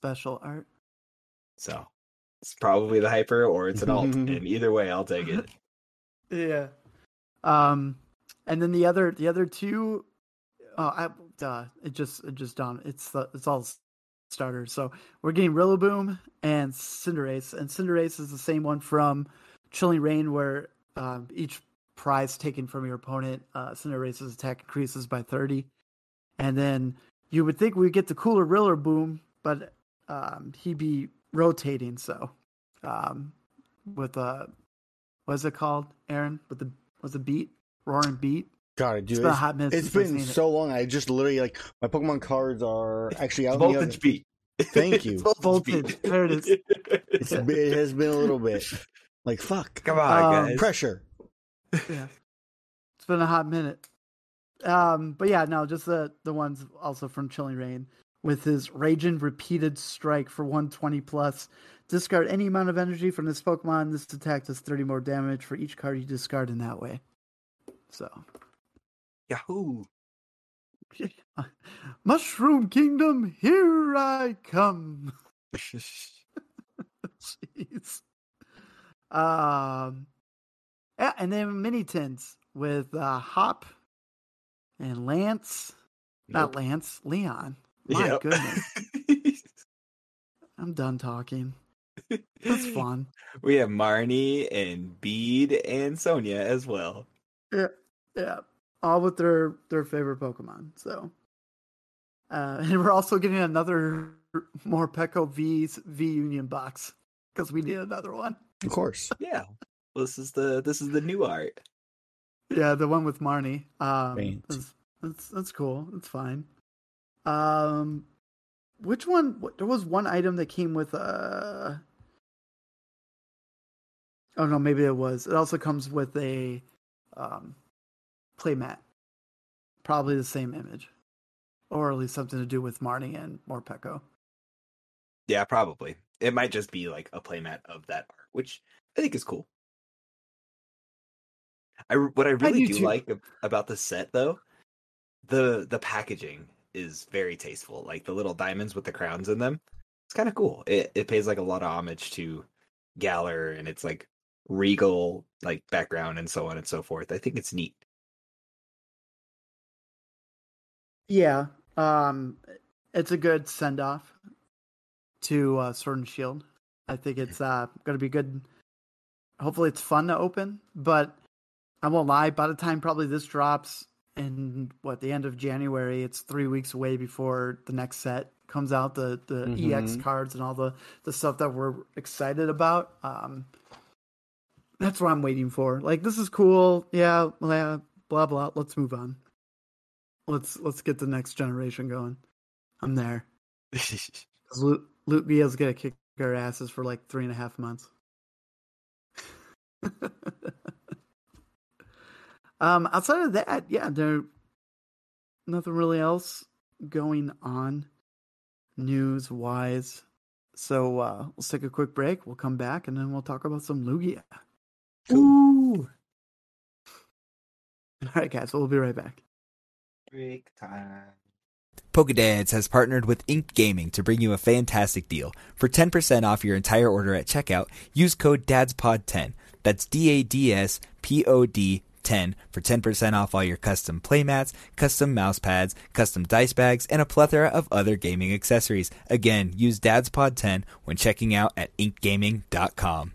Special art. So it's probably the hyper or it's an alt, [LAUGHS] and either way, I'll take it. Yeah. Um, and then the other the other two, oh, I duh, it just it just dawned. It's the it's all starters. So we're getting Rillaboom and Cinderace, and Cinderace is the same one from Chilling Reign, where um, each prize taken from your opponent. Uh, Cinderace's attack increases by 30. And then you would think we'd get the cooler Rillaboom, but um, he'd be rotating. So um, with uh, what's it called, Aaron? With the was a beat, roaring beat. God, dude, It's been a hot minute it's since I've been seen it. so long. I just literally like my Pokemon cards are actually out. in the Voltage other- beat. [LAUGHS] Thank you. Voltage Voltage. There it is. [LAUGHS] It's been, it has been a little bit like fuck Come on, Um, guys. pressure. yeah. It's been a hot minute. Um, but yeah, no, just the the ones also from Chilling Reign with his Raging Repeated Strike for 120 plus. Discard any amount of energy from this Pokemon. This attack does 30 more damage for each card you discard in that way. So, Yahoo! [LAUGHS] Mushroom Kingdom, here I come. [LAUGHS] Jeez. Um, yeah, and then mini tins with uh, Hop and Lance. Not Lance, Leon. My Yep. goodness, [LAUGHS] I'm done talking. That's [LAUGHS] fun. We have Marnie and Bede and Sonia as well. Yeah, yeah, all with their their favorite Pokemon. So, uh, [LAUGHS] and we're also getting another Morpeko V's V Union box because we need another one. Of course. Yeah. This is the this is the new art. Yeah, the one with Marnie. Um, that's, that's that's cool. It's fine. Um, which one? There was one item that came with uh Oh no, maybe it was. It also comes with a um playmat. Probably the same image, or at least something to do with Marnie and Morpeko. Yeah, probably. It might just be like a playmat of that art, which I think is cool. I what I really do do like about the set though, the the packaging is very tasteful. Like the little diamonds with the crowns in them. It's kind of cool. It it pays like a lot of homage to Galar and it's like regal like background and so on and so forth. I think it's neat. Yeah, um, it's a good send off to uh, Sword and Shield. I think it's uh, going to be good. Hopefully, it's fun to open, but I won't lie. By the time probably this drops in what the end of January, it's three weeks away before the next set comes out. The the EX Mhm. cards and all the the stuff that we're excited about. Um, that's what I'm waiting for. Like this is cool. Yeah, yeah, blah blah. Let's move on. Let's let's get the next generation going. I'm there. [LAUGHS] 'Cause Lu- Luke Gale's gonna kick our asses for like three and a half months. [LAUGHS] um, outside of that, yeah, there nothing really else going on news wise. So uh, let's take a quick break. We'll come back and then we'll talk about some Lugia. Ooh. [LAUGHS] All right, guys, we'll be right back. Break time. Pokedads has partnered with Ink Gaming to bring you a fantastic deal. For 10% off your entire order at checkout, use code DADSPOD10. That's D A D S P O D 10 for 10% off all your custom playmats, custom mouse pads, custom dice bags, and a plethora of other gaming accessories. Again, use DADSPOD10 when checking out at inkgaming.com.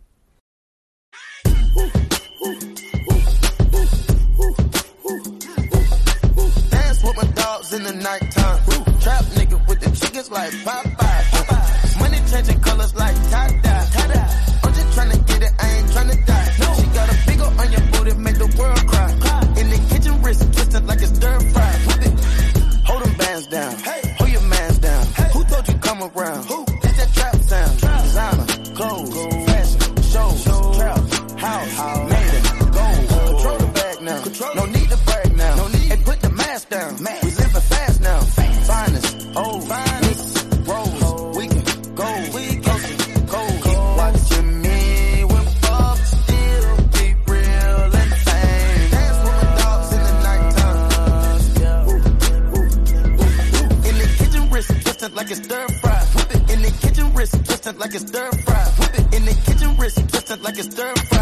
Dance with my dogs in the nighttime. Trap nigga with the chickens like Popeye. Money changing colors like tie-dye. I'm just tryna get it, I ain't tryna die. She got a big ol' on your booty, make the world cry. In the kitchen, wrist twisted like it's stir fry. Whip it. Hold them bands down. Hold your mans down. Who told you come around? It's that trap sound. Designer, clothes, fashion, shows, trap, house, made it, gold. Control the bag now. Control. No need to brag now. No need. Hey, put the mask down. We living fast now. Finest, old, finest, like it's stir fry. Whip it. In the kitchen, wrist twisted like it's stir fry. Whip it. In the kitchen, wrist twisted like it's stir fry.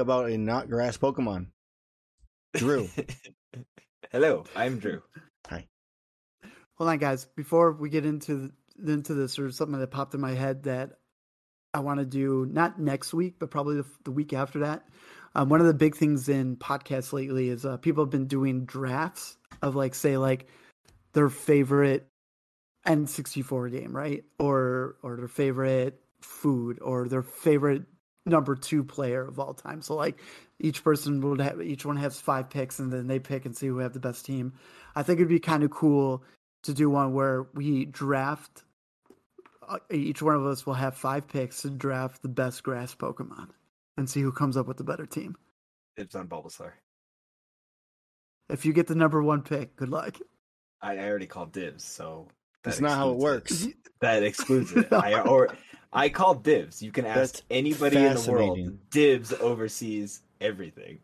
About a not grass Pokemon. Drew. [LAUGHS] Hello, I'm Drew. Hi. Hold on, guys. Before we get into into this, there's something that popped in my head that I want to do not next week, but probably the, the week after that. Um, one of the big things in podcasts lately is uh, people have been doing drafts of like, say, like their favorite N64 game, right? Or or their favorite food, or their favorite number two player of all time. So like each person would have each one has five picks, and then they pick and see who have the best team. I think it'd be kind of cool to do one where we draft. Uh, each one of us will have five picks to draft the best grass Pokemon and see who comes up with the better team. Dibs on Bulbasaur. If you get the number one pick, good luck. I, I already called dibs, so That's not how it excludes works. That excludes it. [LAUGHS] I or I call dibs. You can ask That's anybody in the world. Dibs oversees everything.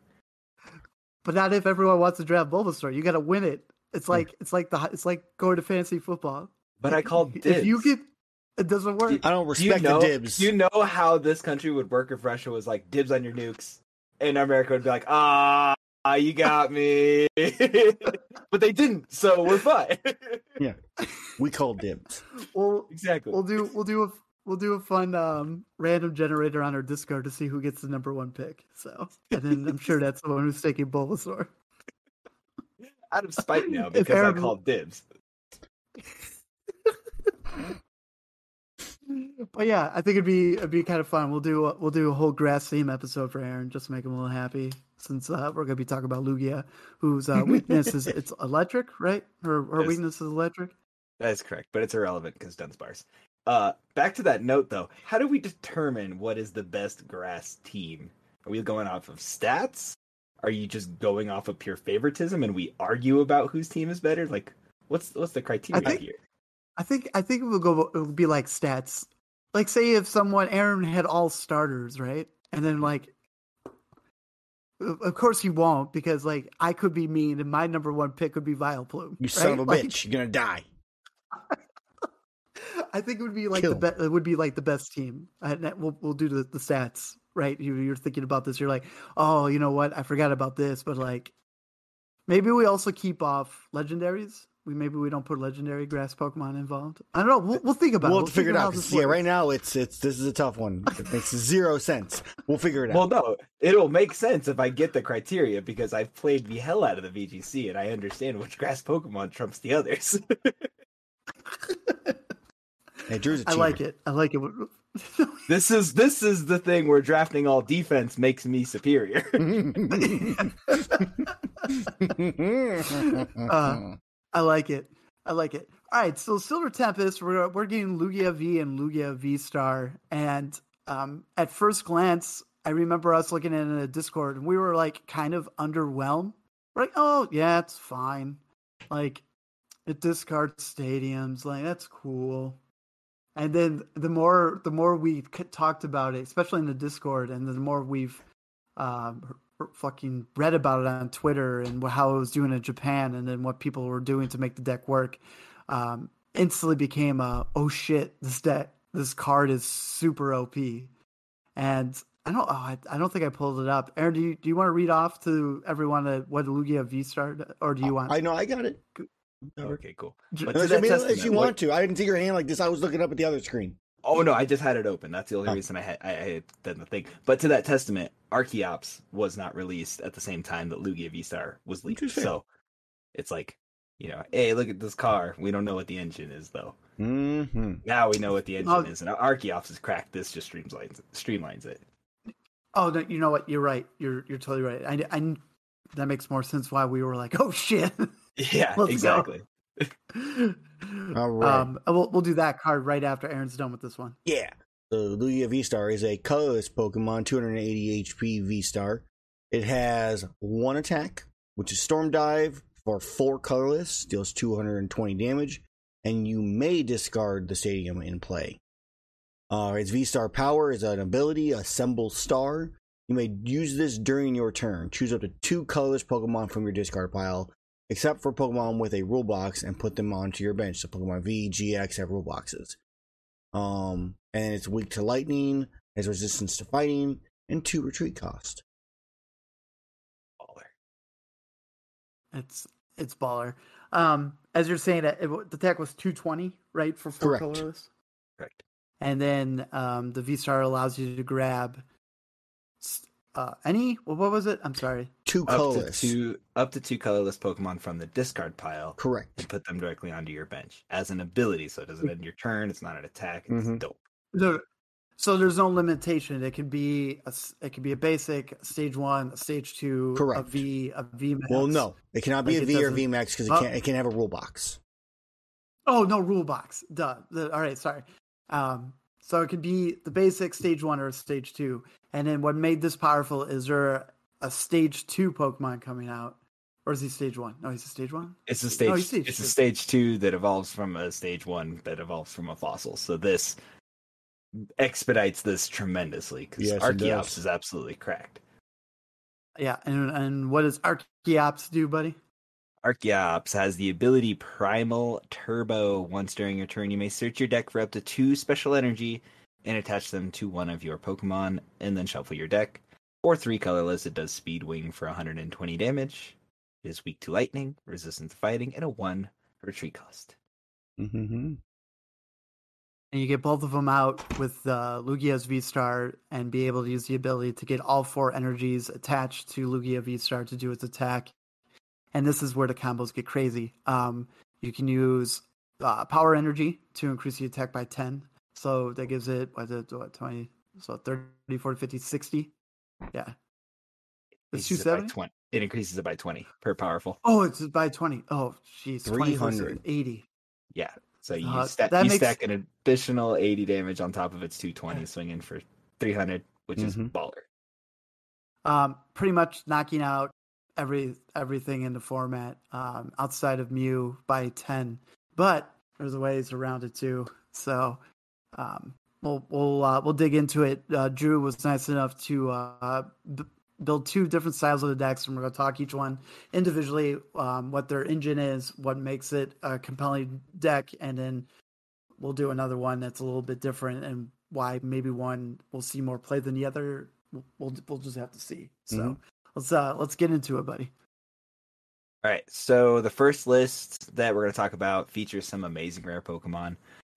But not if everyone wants to draft Bulbasaur. You got to win it. It's like it's like the it's like going to fantasy football. But I called dibs. [LAUGHS] If you get, it doesn't work. I don't Do you respect know, the dibs. Do you know how this country would work if Russia was like dibs on your nukes, and America would be like, ah, you got me, [LAUGHS] but they didn't, so we're fine. Yeah, we call dibs. [LAUGHS] We'll exactly. we'll do we'll do a we'll do a fun um, random generator on our Discord to see who gets the number one pick. So, and then I'm sure that's the one who's taking Bulbasaur. Out of spite now [LAUGHS] because I called dibs. But yeah, I think it'd be it'd be kind of fun. We'll do a, we'll do a whole grass theme episode for Aaron just to make him a little happy. Since uh, we're gonna be talking about Lugia, whose uh, weakness is [LAUGHS] it's electric, right? Her her Yes. weakness is electric. That is correct, but it's irrelevant because Dunsparce. Uh, back to that note though. How do we determine what is the best grass team? Are we going off of stats? Are you just going off of pure favoritism and we argue about whose team is better? Like, what's what's the criteria think- here? I think I think it will go. It would be like stats. Like say if someone Aaron had all starters, right, and then like, of of course he won't because like I could be mean and my number one pick would be Vileplume. You son of a Like, bitch. You're gonna die. I think it would be like Kill. the be- it would be like the best team. And we'll we'll do the, the stats right. You, you're thinking about this. You're like, oh, you know what? I forgot about this. But like, maybe we also keep off legendaries. We maybe we don't put legendary grass Pokemon involved. I don't know. We'll, we'll think about it. We'll it. have to figure it out. this 'cause, yeah, works. right now it's it's this is a tough one. It makes [LAUGHS] zero sense. We'll figure it out. Well, no, it'll make sense if I get the criteria because I've played the hell out of the VGC and I understand which grass Pokemon trumps the others. [LAUGHS] hey, Drew's a I cheater. like it. I like it. [LAUGHS] this is this is the thing where drafting all defense makes me superior. [LAUGHS] [LAUGHS] Uh, I like it. I like it. All right, so Silver Tempest, we're we're getting Lugia V and Lugia V Star, and um, at first glance, I remember us looking at it in a Discord, and we were like kind of underwhelmed. We're like, oh yeah, it's fine. Like it discards stadiums, like that's cool. And then the more the more we talked about it, especially in the Discord, and the more we've r- fucking read about it on Twitter and how it was doing in Japan, and then what people were doing to make the deck work, um, instantly became a oh shit, this deck, this card is super OP. And I don't, oh, I, I don't think I pulled it up. Aaron, do you do you want to read off to everyone uh, what Lugia V Star, or do you want? I know I got it. Okay, cool. But I mean, if you want to, I didn't see your hand like this. I was looking up at the other screen. Oh no, I just had it open. That's the only Oh. reason I had I, I had done the thing. But to that testament, Archeops was not released at the same time that Lugia V Star was leaked. So it's like, you know, hey, look at this car. We don't know what the engine is though. Mm-hmm. Now we know what the engine Oh. is, and Archeops is cracked. This just streamlines streamlines it. Oh no, you know what? You're right. You're you're totally right. I, I that makes more sense why we were like, oh shit. [LAUGHS] Yeah, Let's exactly. [LAUGHS] All right. Um, we'll we'll do that card right after Aaron's done with this one. Yeah. The Lugia V Star is a colorless Pokemon, 280 HP V Star. It has one attack, which is Storm Dive for four colorless, deals 220 damage, and you may discard the stadium in play. Uh, its V Star power is an ability, Assemble Star. You may use this during your turn. Choose up to two colorless Pokemon from your discard pile, except for Pokemon with a rule box, and put them onto your bench. So Pokemon V, GX have rule boxes. Um, and it's weak to lightning, has resistance to fighting, and two retreat cost. Baller. It's it's baller. Um, as you're saying, it, it, the attack was 220, right, for four Correct. colorless, Correct. and then um, the V Star allows you to grab uh, any. What was it? I'm sorry. Two Up to colorless. two up to two colorless Pokemon from the discard pile. Correct. and put them directly onto your bench as an ability. So it doesn't end your turn. It's not an attack. It's Mhm. dope. No, so there's no limitation. It could be a, s- it could be a basic, stage one, a stage two, Correct. V, a V max. Well, no, it cannot be Like a it V or doesn't- V Max because it Oh. can't. It can have a rule box. Oh no, rule box. Duh. The, all right, sorry. Um, so it could be the basic stage one or stage two, and then what made this powerful is there a stage two Pokemon coming out, or is he stage one? No, he's a stage one. It's a stage. you see, it's a stage two that evolves from a stage one that evolves from a fossil. So this expedites this tremendously because Yes, it Archeops is absolutely cracked. Yeah, and and what does Archeops do, buddy? Archeops has the ability Primal Turbo. Once during your turn, you may search your deck for up to two special energy and attach them to one of your Pokemon, and then shuffle your deck. Or three colorless, it does Speed Wing for 120 damage. It is weak to lightning, resistant to fighting, and a one retreat cost. Mm-hmm. And you get both of them out with uh, Lugia's V Star and be able to use the ability to get all four energies attached to Lugia V Star to do its attack. And this is where the combos get crazy. Um, you can use uh, power energy to increase the attack by 10. So that gives it, what, is it, what 20, so 30, 40, 50, 60. Yeah. It's Increases it 20. It increases it by 20 per powerful. Oh, it's by 20. Oh, jeez. 20 versus 300. 80. Yeah. So you, Uh, stack, that you makes- stack an additional 80 damage on top of its 220, swinging for 300, which is Mhm. baller. um, pretty much knocking out every everything in the format um, outside of Mew by ten. But there's a ways around it too. So um, we'll we'll uh, we'll dig into it. Uh, Drew was nice enough to uh, b- build two different styles of the decks, and we're going to talk each one individually, um, what their engine is, what makes it a compelling deck, and then we'll do another one that's a little bit different and why maybe one will see more play than the other. We'll we'll, we'll just have to see. So Mhm. let's uh let's get into it, buddy. All right, so the first list that we're going to talk about features some amazing rare Pokemon.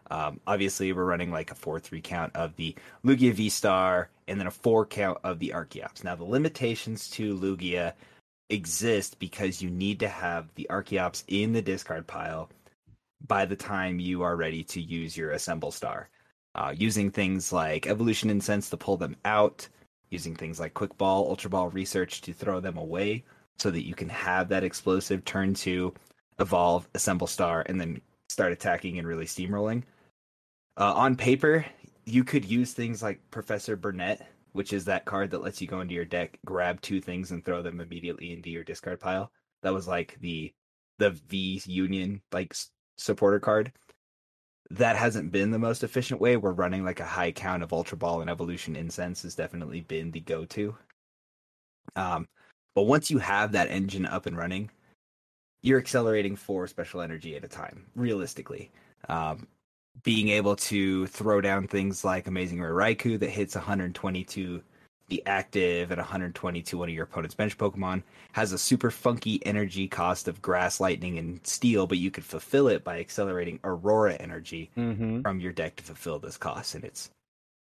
Um, obviously, we're running like a 4 3 count of the Lugia V Star and then a 4 count of the Archeops. Now, the limitations to Lugia exist because you need to have the Archeops in the discard pile by the time you are ready to use your Assemble Star. Uh, using things like Evolution Incense to pull them out, using things like Quick Ball, Ultra Ball Research to throw them away so that you can have that explosive turn to evolve, assemble star, and then start attacking and really steamrolling. Uh, on paper, you could use things like Professor Burnett, which is that card that lets you go into your deck, grab two things, and throw them immediately into your discard pile. That was like the the V Union like supporter card. That hasn't been the most efficient way. We're running like a high count of Ultra Ball and Evolution Incense has definitely been the go to. Um, but once you have that engine up and running, you're accelerating four special energy at a time, realistically. Um, being able to throw down things like Amazing Raikou that hits 122 the active at 120 to one of your opponent's bench Pokemon has a super funky energy cost of grass, lightning, and steel, but you could fulfill it by accelerating Aurora energy Mm-hmm. from your deck to fulfill this cost, and it's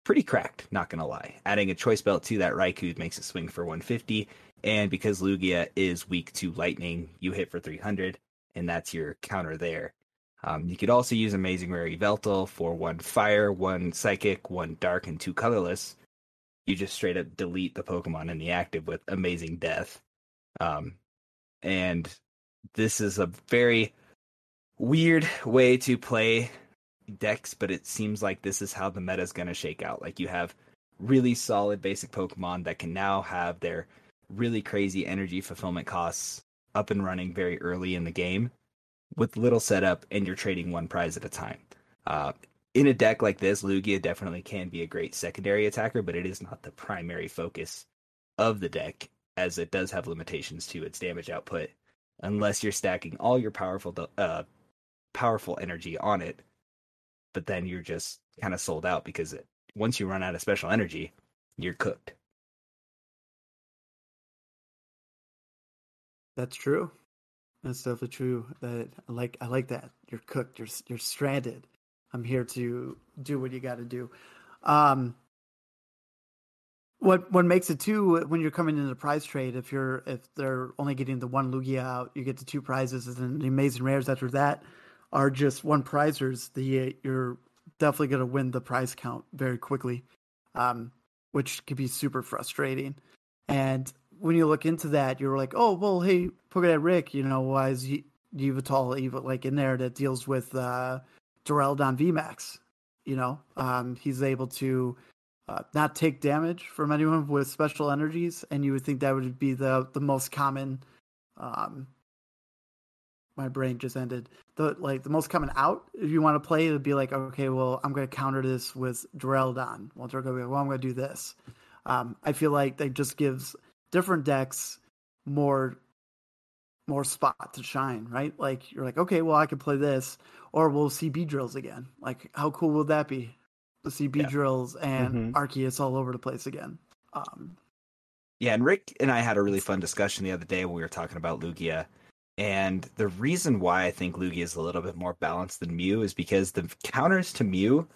pretty cracked. Not gonna lie. Adding a choice belt to that Raikou makes it swing for 150, and because Lugia is weak to lightning, you hit for 300, and that's your counter there. Um, you could also use Amazing Rare Yveltal for one fire, one psychic, one dark, and two colorless. You just straight up delete the Pokemon in the active with Amazing Death. Um, and this is a very weird way to play decks, but it seems like this is how the meta is going to shake out. Like you have really solid basic Pokemon that can now have their really crazy energy fulfillment costs up and running very early in the game with little setup, and you're trading one prize at a time. Uh, in a deck like this, Lugia definitely can be a great secondary attacker, but it is not the primary focus of the deck, as it does have limitations to its damage output, unless you're stacking all your powerful uh, powerful energy on it. But then you're just kind of sold out because it, once you run out of special energy, you're cooked. That's true. That's definitely true. That I like. I like that. You're cooked. You're you're stranded. I'm here to do what you got to do. Um, what what makes it too when you're coming into the prize trade? If you're if they're only getting the one Lugia out, you get the two prizes, and then the amazing rares after that are just one prizers. The you're definitely going to win the prize count very quickly, um, which could be super frustrating. And when you look into that, you're like, oh well, hey, Pokemon Rick, you know, why is Yveltal even like in there that deals with uh, Duraludon VMAX? You know, um, he's able to uh, not take damage from anyone with special energies, and you would think that would be the the most common. Um, my brain just ended. The like the most common out if you want to play, it'd be like, okay, well, I'm going to counter this with Duraludon. Well, they're going to be, well, I'm going to do this. Um, I feel like that just gives different decks more more spot to shine, right? Like you're like, okay, well I can play this, or we'll see Beedrills again. Like how cool would that be? To see B Yeah. drills and Mhm. Arceus all over the place again. Um, Yeah, and Rick and I had a really fun discussion the other day when we were talking about Lugia. And the reason why I think Lugia is a little bit more balanced than Mew is because the counters to Mew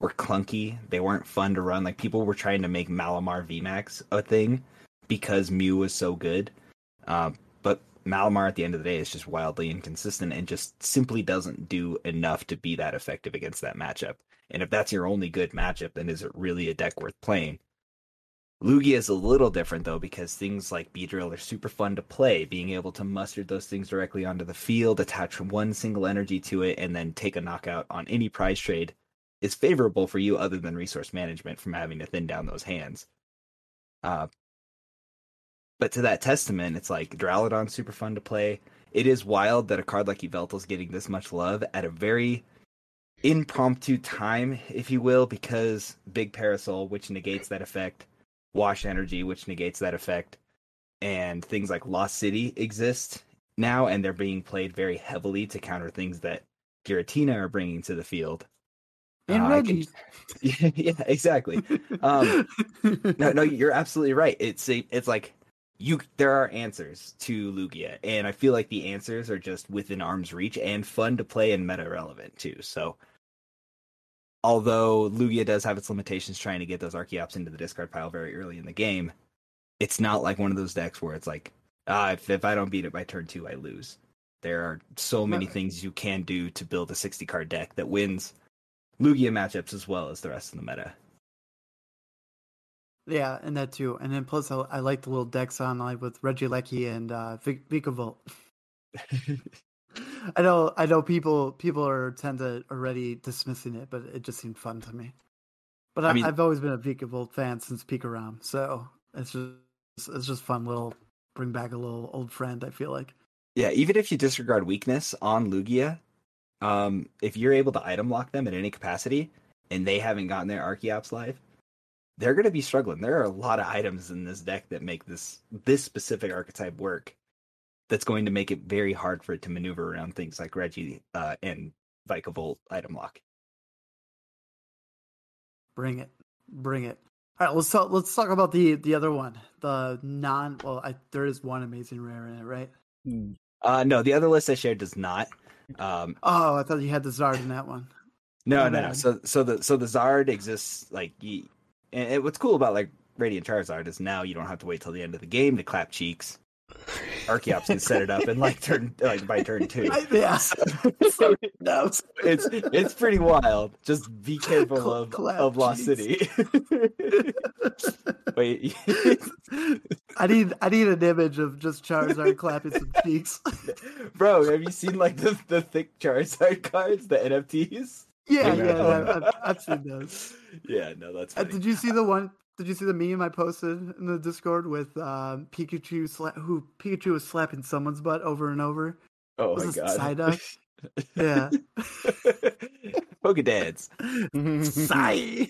were clunky. They weren't fun to run. Like people were trying to make Malamar VMAX a thing because Mew was so good. Um, but Malamar at the end of the day is just wildly inconsistent and just simply doesn't do enough to be that effective against that matchup. And if that's your only good matchup, then is it really a deck worth playing? Lugia is a little different though because things like Beedrill are super fun to play. Being able to muster those things directly onto the field, attach one single energy to it, and then take a knockout on any prize trade is favorable for you other than resource management from having to thin down those hands. Uh, but to that testament, it's like Duraludon's super fun to play. It is wild that a card like Yveltal's getting this much love at a very impromptu time, if you will, because Big Parasol, which negates that effect, Wash Energy, which negates that effect, and things like Lost City exist now, and they're being played very heavily to counter things that Giratina are bringing to the field. and Uh, can- [LAUGHS] yeah, exactly. Um, no, no, you're absolutely right. It's a, it's like you. There are answers to Lugia, and I feel like the answers are just within arm's reach and fun to play and meta relevant too. So, although Lugia does have its limitations trying to get those Archeops into the discard pile very early in the game, it's not like one of those decks where it's like, ah, if if I don't beat it by turn two, I lose. There are so many things you can do to build a 60 card deck that wins Lugia matchups as well as the rest of the meta. Yeah, and that too. And then plus, I, I like the little decks on like with Regieleki and uh, Vic- Vikavolt. [LAUGHS] I know, I know. People, people are tend to already dismissing it, but it just seemed fun to me. But I, I mean- I've always been a Vikavolt fan since Pikarom, so it's just it's just fun. Little bring back a little old friend. I feel like. Yeah, even if you disregard weakness on Lugia, um, if you're able to item lock them at any capacity, and they haven't gotten their Archeops live, they're going to be struggling. There are a lot of items in this deck that make this this specific archetype work. That's going to make it very hard for it to maneuver around things like Reggie uh, and Vikavolt item lock. Bring it, bring it. All right, let's talk. Let's talk about the the other one, the non. Well, I, there is one amazing rare in it, right? Uh, no, the other list I shared does not. Um, Oh, I thought you had the Zard in that one. No, no, no. So, so the so the Zard exists like, and it, what's cool about like Radiant Charizard is now you don't have to wait till the end of the game to clap cheeks. Archeops can set it up in like turn like by turn two. Yeah. so no. it's it's pretty wild. Just be careful Cla- of clap of Lost. City. [LAUGHS] Wait, I need I need an image of just Charizard clapping some cheeks. [LAUGHS] bro, have you seen like the the thick Charizard cards, the NFTs? Yeah, Yeah. yeah, I- I've, I've seen those. [LAUGHS] Yeah, no, that's Uh, did you see the one? Did you see the meme I posted in the Discord with um, Pikachu sla- who Pikachu was slapping someone's butt over and over? oh was my god. Psyduck? [LAUGHS] Yeah. [LAUGHS] Pokedads. Sigh.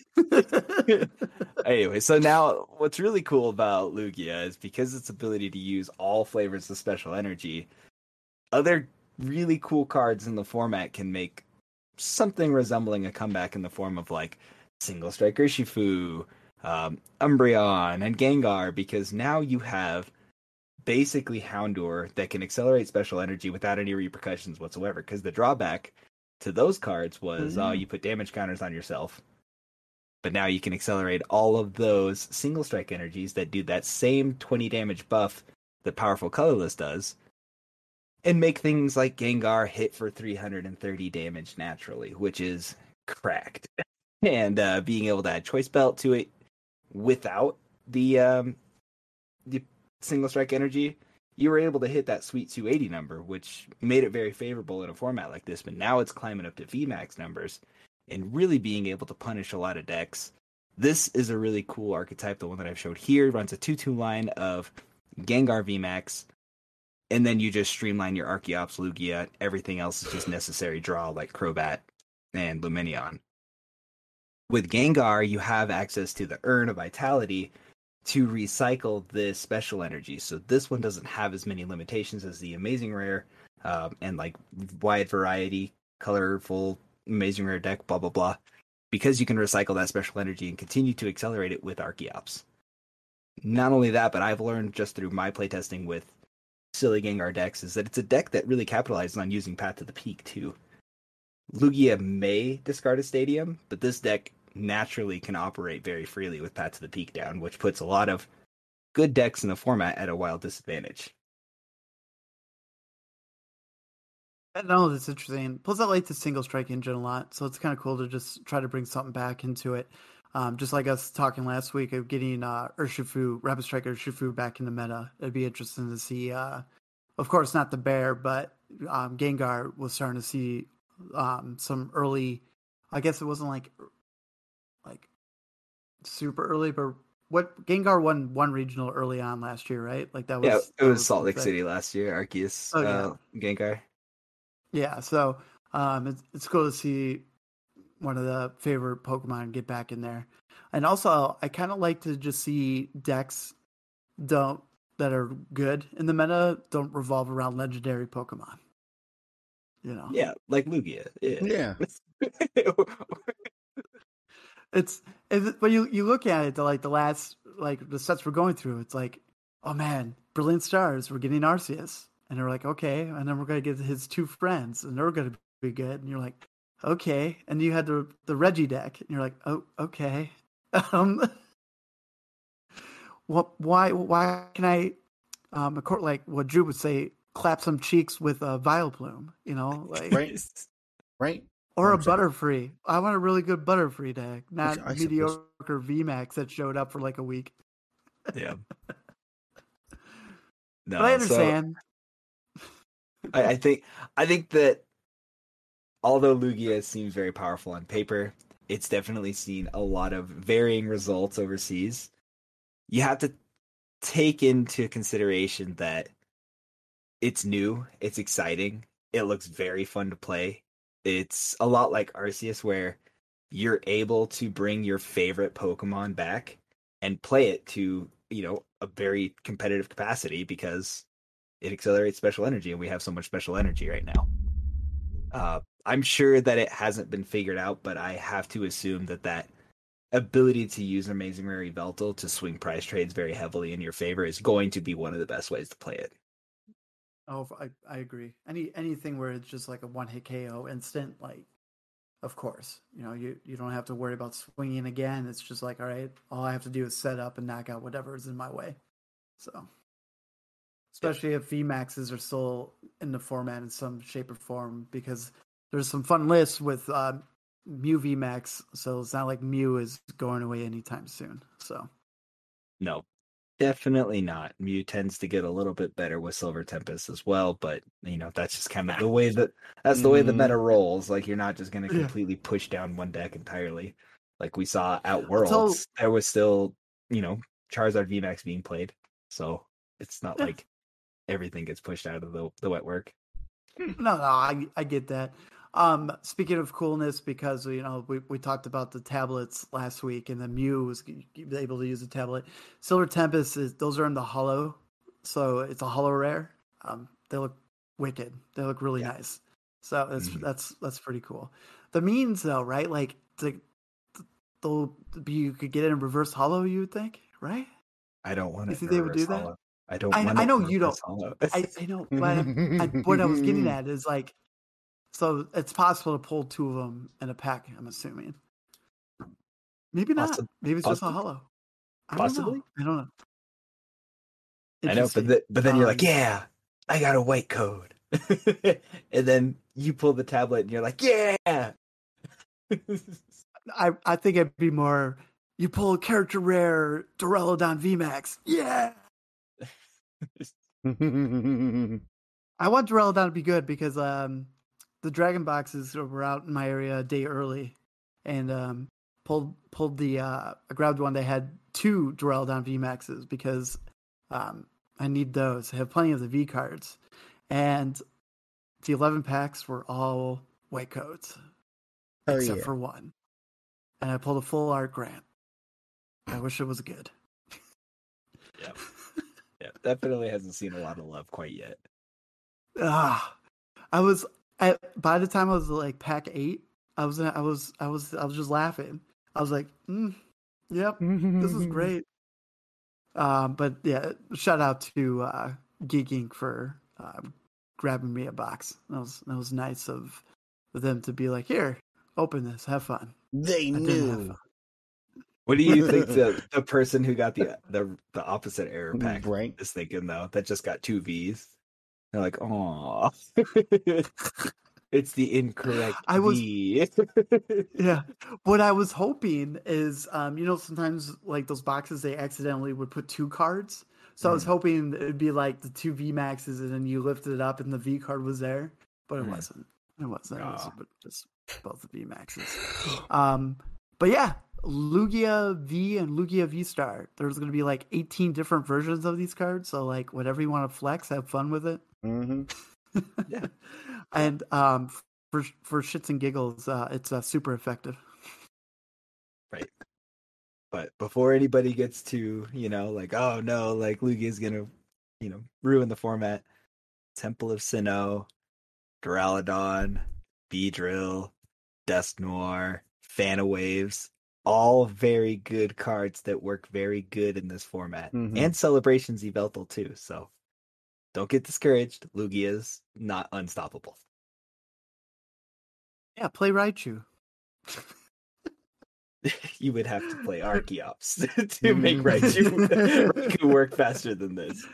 anyway, so now what's really cool about Lugia is because its ability to use all flavors of special energy, other really cool cards in the format can make something resembling a comeback in the form of like single strike Urshifu, um, Umbreon, and Gengar, because now you have basically Houndour that can accelerate special energy without any repercussions whatsoever. Because the drawback to those cards was uh, you put damage counters on yourself but now you can accelerate all of those single strike energies that do that same 20 damage buff that powerful colorless does and make things like gengar hit for 330 damage naturally which is cracked [LAUGHS] and uh, being able to add choice belt to it without the um the single strike energy you were able to hit that sweet 280 number which made it very favorable in a format like this but now it's climbing up to vmax numbers and really being able to punish a lot of decks. This is a really cool archetype. The one that I've showed here runs a 2 2 line of Gengar VMAX, and then you just streamline your Archeops Lugia. Everything else is just necessary draw like Crobat and Lumineon. With Gengar, you have access to the Urn of Vitality to recycle this special energy. So this one doesn't have as many limitations as the Amazing Rare um, and like wide variety, colorful amazing rare deck, blah blah blah, because you can recycle that special energy and continue to accelerate it with Archeops. Not only that, but I've learned just through my playtesting with silly Gengar decks is that it's a deck that really capitalizes on using Path to the Peak too. Lugia may discard a stadium, but this deck naturally can operate very freely with Path to the Peak down, which puts a lot of good decks in the format at a wild disadvantage. I know that's interesting. Plus, I like the single strike engine a lot, so it's kind of cool to just try to bring something back into it. Um, just like us talking last week of getting uh, Urshifu, Rapid Strike Urshifu back in the meta. It'd be interesting to see. Uh, of course, not the bear, but um, Gengar was starting to see um, some early. I guess it wasn't like like super early, but what Gengar won one regional early on last year, right? Like that was yeah, it that was Salt Lake thing. City last year, Arceus, Oh, yeah. uh, Gengar. Yeah, so um, it's it's cool to see one of the favorite Pokemon get back in there, and also I kind of like to just see decks don't that are good in the meta don't revolve around legendary Pokemon. You know, Yeah, like Lugia. Yeah. Yeah. [LAUGHS] it's, it's but you you look at it the, like the last like the sets we're going through. It's like, oh man, brilliant stars. We're getting Arceus, and they're like, okay, and then we're gonna get his two friends, and they're gonna be good. And you're like, okay, and you had the the Reggie deck, and you're like, oh, okay. [LAUGHS] Um, what? Why? Why can I? Um, of course, like what Drew would say, clap some cheeks with a Vileplume. You know, [LAUGHS] like Right. Right? or a I'm sorry. Butterfree. I want a really good Butterfree deck, not I suppose. mediocre VMAX that showed up for like a week. Yeah. No, [LAUGHS] but I so- understand. I, I think I think that although Lugia seems very powerful on paper, it's definitely seen a lot of varying results overseas. You have to take into consideration that it's new, it's exciting, it looks very fun to play. It's a lot like Arceus where you're able to bring your favorite Pokemon back and play it to, you know, a very competitive capacity because it accelerates special energy and we have so much special energy right now. Uh, I'm sure that it hasn't been figured out, but I have to assume that that ability to use Amazing Rare Yveltal to swing prize trades very heavily in your favor is going to be one of the best ways to play it. Oh, I I agree. Any anything where it's just like a one hit KO instant, like, of course, you know you you don't have to worry about swinging again. It's just like, all right, all I have to do is set up and knock out whatever is in my way. So, especially if VMAXs are still in the format in some shape or form, because there's some fun lists with uh, Mew VMAX, so it's not like Mew is going away anytime soon. So, No, definitely not. Mew tends to get a little bit better with Silver Tempest as well, but you know that's just kind of the way that that's the way the Mhm. meta rolls. Like you're not just going to Yeah. completely push down one deck entirely. Like we saw at Worlds, there was still you know Charizard VMAX being played, so it's not Yeah. like everything gets pushed out of the the wet work. no, no, I I get that. Um, speaking of coolness, because you know we, we talked about the tablets last week, and the Mew was able to use the tablet. Silver Tempest is those are in the holo, so it's a holo rare. Um, they look wicked. They look really Yeah. nice. So that's Mhm. that's that's pretty cool. The means though, right? Like the, the you could get it in reverse holo. You would think, right? I don't want You it. think they would do that? I don't. I- I know you don't. I, I know, but I, what I was getting [LAUGHS] at is like, so it's possible to pull two of them in a pack. I'm assuming. Maybe not. Maybe it's just a holo. I possibly? Don't. I don't know. I know, but Interesting. th- but then you're like, Um, yeah, I got a white code, [LAUGHS] and then you pull the tablet and you're like, yeah. [LAUGHS] I I think it'd be more. You pull a character rare Duraludon VMAX. Yeah. [LAUGHS] I want Duraludon to be good because um, the Dragon boxes were out in my area a day early, and um, pulled pulled the uh, I grabbed one that had two Duraludon VMAXs because um, I need those. I have plenty of the V cards, and the eleven packs were all white codes Oh, except yeah. for one, and I pulled a full art grant. I wish it was good. Yeah, yeah, definitely hasn't seen a lot of love quite yet. Ah, I was I, by the time I was like pack eight, I was I was I was I was just laughing. I was like, mm, "Yep, this is [LAUGHS] great." Um, but yeah, shout out to uh, Geeking for um, grabbing me a box. That was that was nice of of them to be like, "Here, open this, have fun." They I did have knew. fun. What do you think the [LAUGHS] the person who got the the the opposite error pack Right. is thinking though? That just got two V's. They're like, oh, [LAUGHS] it's the incorrect I was- V. [LAUGHS] Yeah. What I was hoping is, um, you know, sometimes like those boxes they accidentally would put two cards. So I was Mm. hoping it'd be like the two V maxes, and then you lifted it up, and the V card was there, but it Mm. wasn't. It wasn't. It was but just both the V maxes. Um, but yeah, Lugia V and Lugia V Star. There's going to be like 18 different versions of these cards. So like whatever you want to flex, have fun with it. hmm [LAUGHS] Yeah. and um, for for shits and giggles, uh, it's uh, super effective. right. But before anybody gets to, you know, like, oh no, like Lugia's gonna, you know, ruin the format. Temple of Sinnoh, Duraludon, Beedrill, Dusknoir, Fana Waves, all very good cards that work very good in this format. Mhm. And Celebrations Yveltal too, so don't get discouraged. Lugia's not unstoppable. Yeah, play Raichu. [LAUGHS] you would have to play [LAUGHS] Archeops [LAUGHS] to make Raichu, Raichu work faster than this.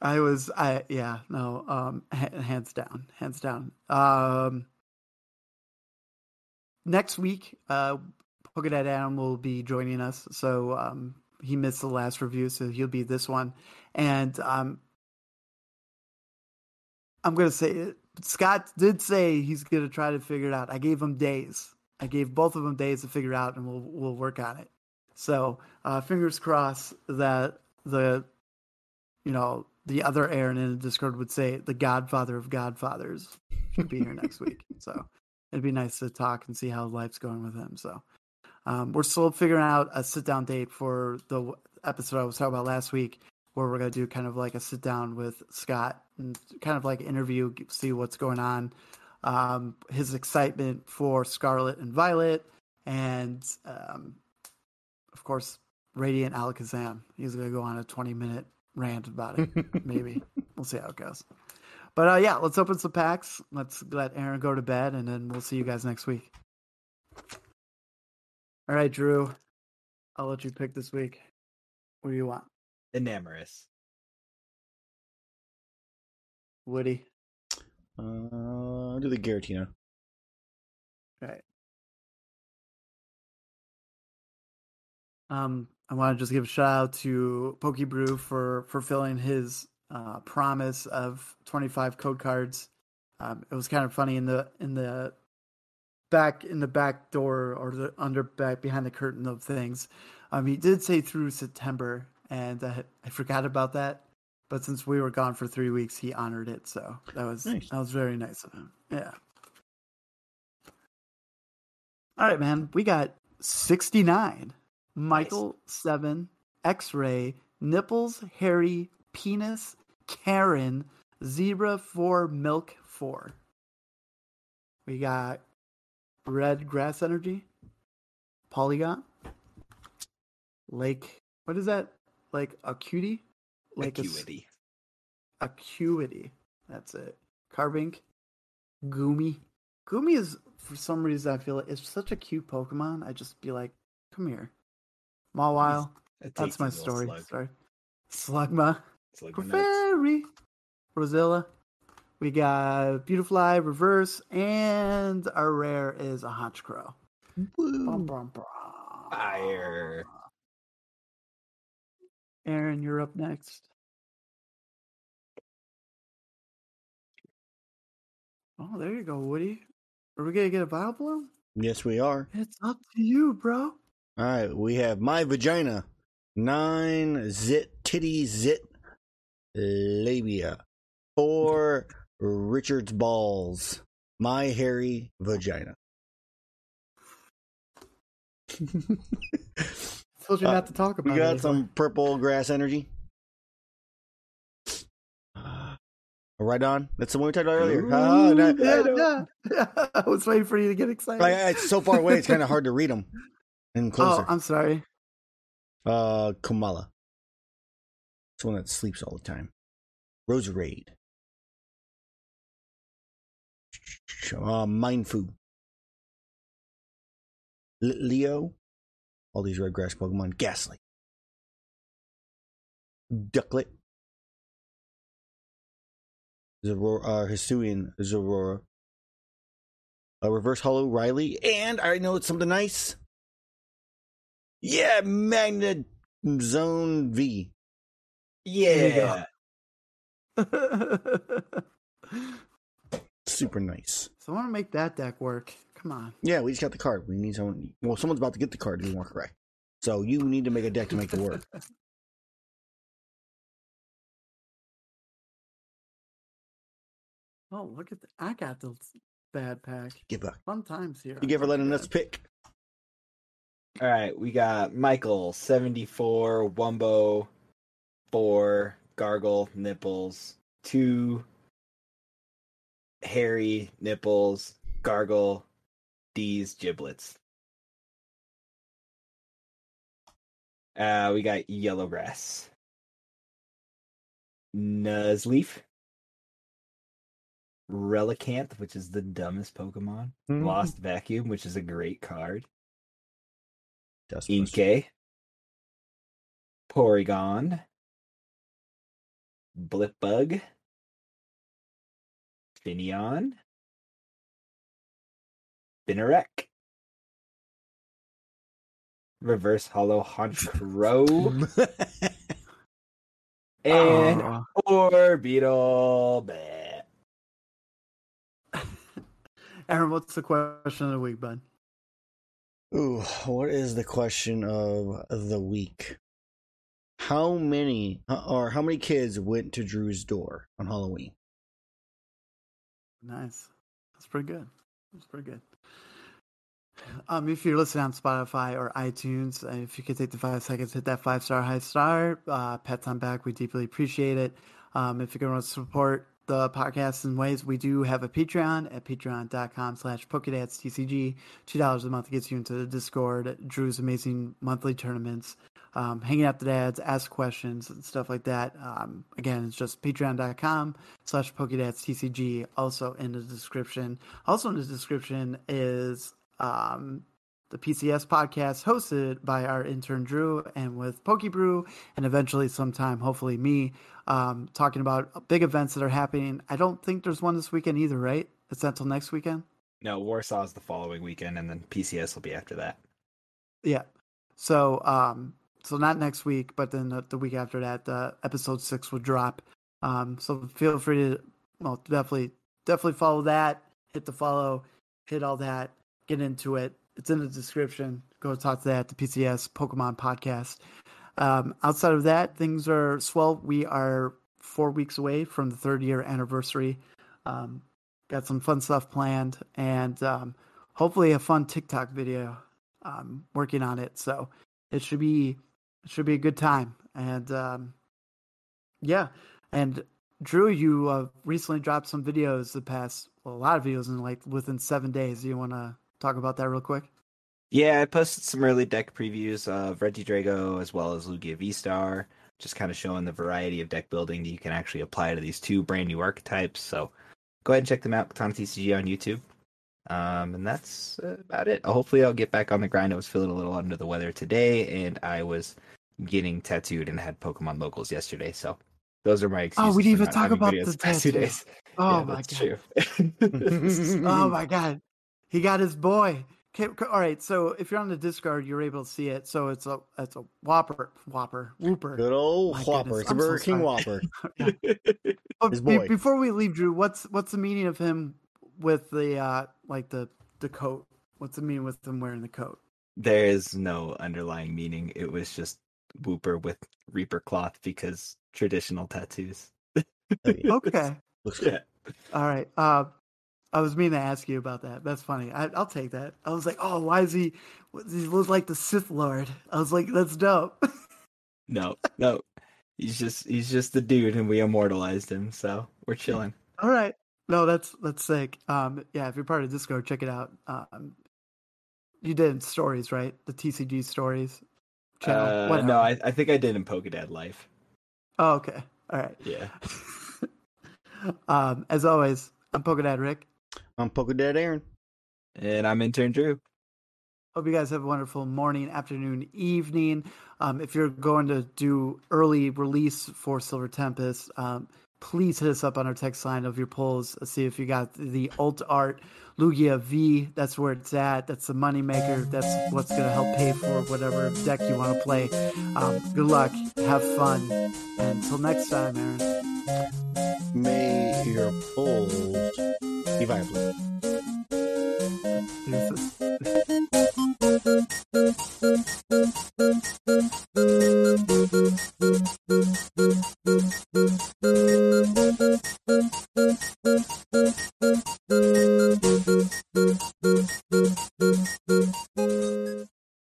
I was, I yeah, no, um, hands down, hands down. Um, next week, uh, Pokedad Adam will be joining us. So um, he missed the last review, so he'll be this one. And um, I'm gonna say it. Scott did say he's gonna try to figure it out. I gave him days. I gave both of them days to figure it out, and we'll we'll work on it. So uh, fingers crossed that the, you know, the other Aaron in the Discord would say the Godfather of Godfathers should be here next week. [LAUGHS] So it'd be nice to talk and see how life's going with him. So um, we're still figuring out a sit down date for the episode I was talking about last week, where we're gonna do kind of like a sit down with Scott and kind of like interview, see what's going on, um, his excitement for Scarlet and Violet, and um, of course Radiant Alakazam. He's gonna go on a twenty minute rant about it. [LAUGHS] Maybe we'll see how it goes. But uh, yeah, let's open some packs. Let's let Aaron go to bed, and then we'll see you guys next week. All right, Drew. I'll let you pick this week. What do you want? Enamorus. Woody. Uh, do the Giratina. Right. Um, I want to just give a shout out to Pokebrew for fulfilling his uh, promise of 25 code cards. Um, it was kind of funny in the in the back in the back door or the under back behind the curtain of things. Um, he did say through September, and uh, I forgot about that. But since we were gone for three weeks, he honored it. So that was Nice. that was very nice of him. Yeah. All right, man. We got 69. Michael 7, X Ray, Nipples, Harry, Penis, Karen, Zebra 4, Milk 4. We got Red Grass Energy, Porygon, Lake. What is that? Like Acuity? Like a s- Acuity. Acuity. That's it. Carbink. Goomy. Goomy is, for some reason, I feel like it's such a cute Pokemon. I just be like, come here. Mawile. That's my story. slug. Sorry. Slugma. Slug nuts. Clefairy. Roselia. We got Beautifly, Reverse, and our rare is a Honchkrow. Bum, bum, bum. Fire. Aaron, you're up next. Oh, there you go, Woody. Are we gonna get a Vileplume? Yes, we are. It's up to you, bro. All right, we have my vagina, nine zit titty zit labia, four Richard's balls, my hairy vagina. [LAUGHS] Told you Uh, not to talk about we it. got anymore. some purple grass energy. Right on. That's the one we talked about earlier. Ooh, no, yeah, yeah. I was waiting for you to get excited. Like, it's so far away; it's kind of hard to read them. And oh, closer. I'm sorry. Uh, Komala. It's one that sleeps all the time. Roserade. Uh, Mindfu. Leo. All these red grass Pokemon. Gastly. Ducklett. Zorora, uh, Hisuian Zorora. A reverse holo Riley. And I know it's something nice. Yeah, Magnet Zone V. Yeah. [LAUGHS] [LAUGHS] Super nice. So I want to make that deck work. Come on. Yeah, we just got the card. We need someone. Well, someone's about to get the card to be more correct. So you need to make a deck to make it work. [LAUGHS] oh, look at the, I got the bad pack. Give up. Fun times here. You give ever letting us pick? All right, we got Michael, 74, Wumbo, 4, Gargle, Nipples, 2, hairy nipples, gargle these giblets. Uh, we got yellow grass, Nuzleaf, Relicanth, which is the dumbest Pokemon, mm. Lost Vacuum, which is a great card, Inkay, Porygon, Blipbug, Finneon, Spinarak, Reverse Holo Honchkrow, [LAUGHS] and Oh, Orbeetle. Bleh. [LAUGHS] Aaron, what's the question of the week, bud? Ooh, what is the question of the week? How many or how many kids went to Drew's door on Halloween? Nice. That's pretty good. That's pretty good. Um, if you're listening on Spotify or iTunes, uh, if you could take the five seconds, hit that five star high star, uh, pets on back, we deeply appreciate it. Um, if you're going to support the podcast in ways, we do have a Patreon at patreon.com slash PokedadsTCG. $2 a month gets you into the Discord, Drew's amazing monthly tournaments, um, hanging out the dads, ask questions and stuff like that. Um, again, it's just patreon.com slash PokedadsTCG. Also in the description. Also in the description is um, the PCS podcast hosted by our intern Drew and with Pokebrew, and eventually sometime, hopefully me, um, talking about big events that are happening. I don't think there's one this weekend either, right? It's not until next weekend. No, Warsaw is the following weekend, and then PCS will be after that. Yeah. So, um, so not next week, but then the, the week after that, uh, episode six will drop. Um, so feel free to, well, definitely, definitely follow that. Hit the follow, hit all that, get into it. It's in the description. Go talk to that, the PCS Pokemon podcast. Um, outside of that, things are swell. We are four weeks away from the third year anniversary. Um, got some fun stuff planned and um, hopefully a fun TikTok video. Um, working on it, so it should be it should be a good time. And um, yeah, and Drew, you uh, recently dropped some videos the past well, a lot of videos in like within seven days. You want to talk about that real quick? Yeah, I posted some early deck previews of Regidrago as well as Lugia V Star, just kind of showing the variety of deck building that you can actually apply to these two brand new archetypes. So go ahead and check them out, Katana TCG on YouTube. Um, and that's about it. Hopefully, I'll get back on the grind. I was feeling a little under the weather today, and I was getting tattooed and had Pokemon locals yesterday. So those are my excuses. Oh, we didn't even talk about the the past two tattoo. days. [LAUGHS] Oh Yeah, my god! [LAUGHS] [LAUGHS] oh my god! He got his boy. Okay, okay, all right, so if you're on the Discord, you're able to see it. So it's a it's a Whopper, Whopper, Wooper. Good old My Whopper. goodness, It's a I'm so King. Whopper. [LAUGHS] [LAUGHS] But his be- boy. before we leave, Drew, what's what's the meaning of him with the uh like the the coat? What's the meaning with him wearing the coat? there is no underlying meaning. It was just Wooper with Reaper cloth because traditional tattoos. [LAUGHS] Okay, Looks good. Yeah. all right. Uh, I was meaning to ask you about that. That's funny. I, I'll take that. I was like, oh, why is he? He looks like the Sith Lord. I was like, that's dope. No, no. He's just he's just the dude and we immortalized him, so we're chilling. All right. No, that's that's sick. Um, yeah, if you're part of Discord, check it out. Um, you did stories, right? The TCG stories. Channel. Uh, no, I, I think I did in Pokedad Life. Oh, okay. All right. Yeah. [LAUGHS] um, as always, I'm Pokedad Rick. I'm Pokedad Aaron. And I'm intern Drew. Hope you guys have a wonderful morning, afternoon, evening. Um, if you're going to do early release for Silver Tempest, um, please hit us up on our text line of your polls. See if you got the alt art Lugia V. That's where it's at. That's the moneymaker. That's what's going to help pay for whatever deck you want to play. Um, good luck. Have fun. And until next time, Aaron. May your polls be vibrant. Deuces.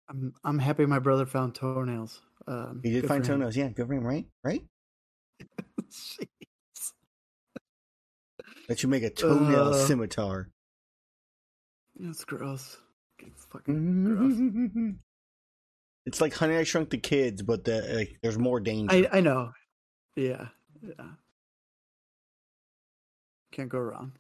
I'm I'm happy my brother found toenails. Um, He did find toenails. Yeah, good for him, right? Right? [LAUGHS] That should make a toenail Uh. scimitar. That's gross. It's fucking gross. [LAUGHS] It's like Honey I Shrunk the Kids, but the, like, there's more danger. I I know. Yeah. Yeah. Can't go wrong.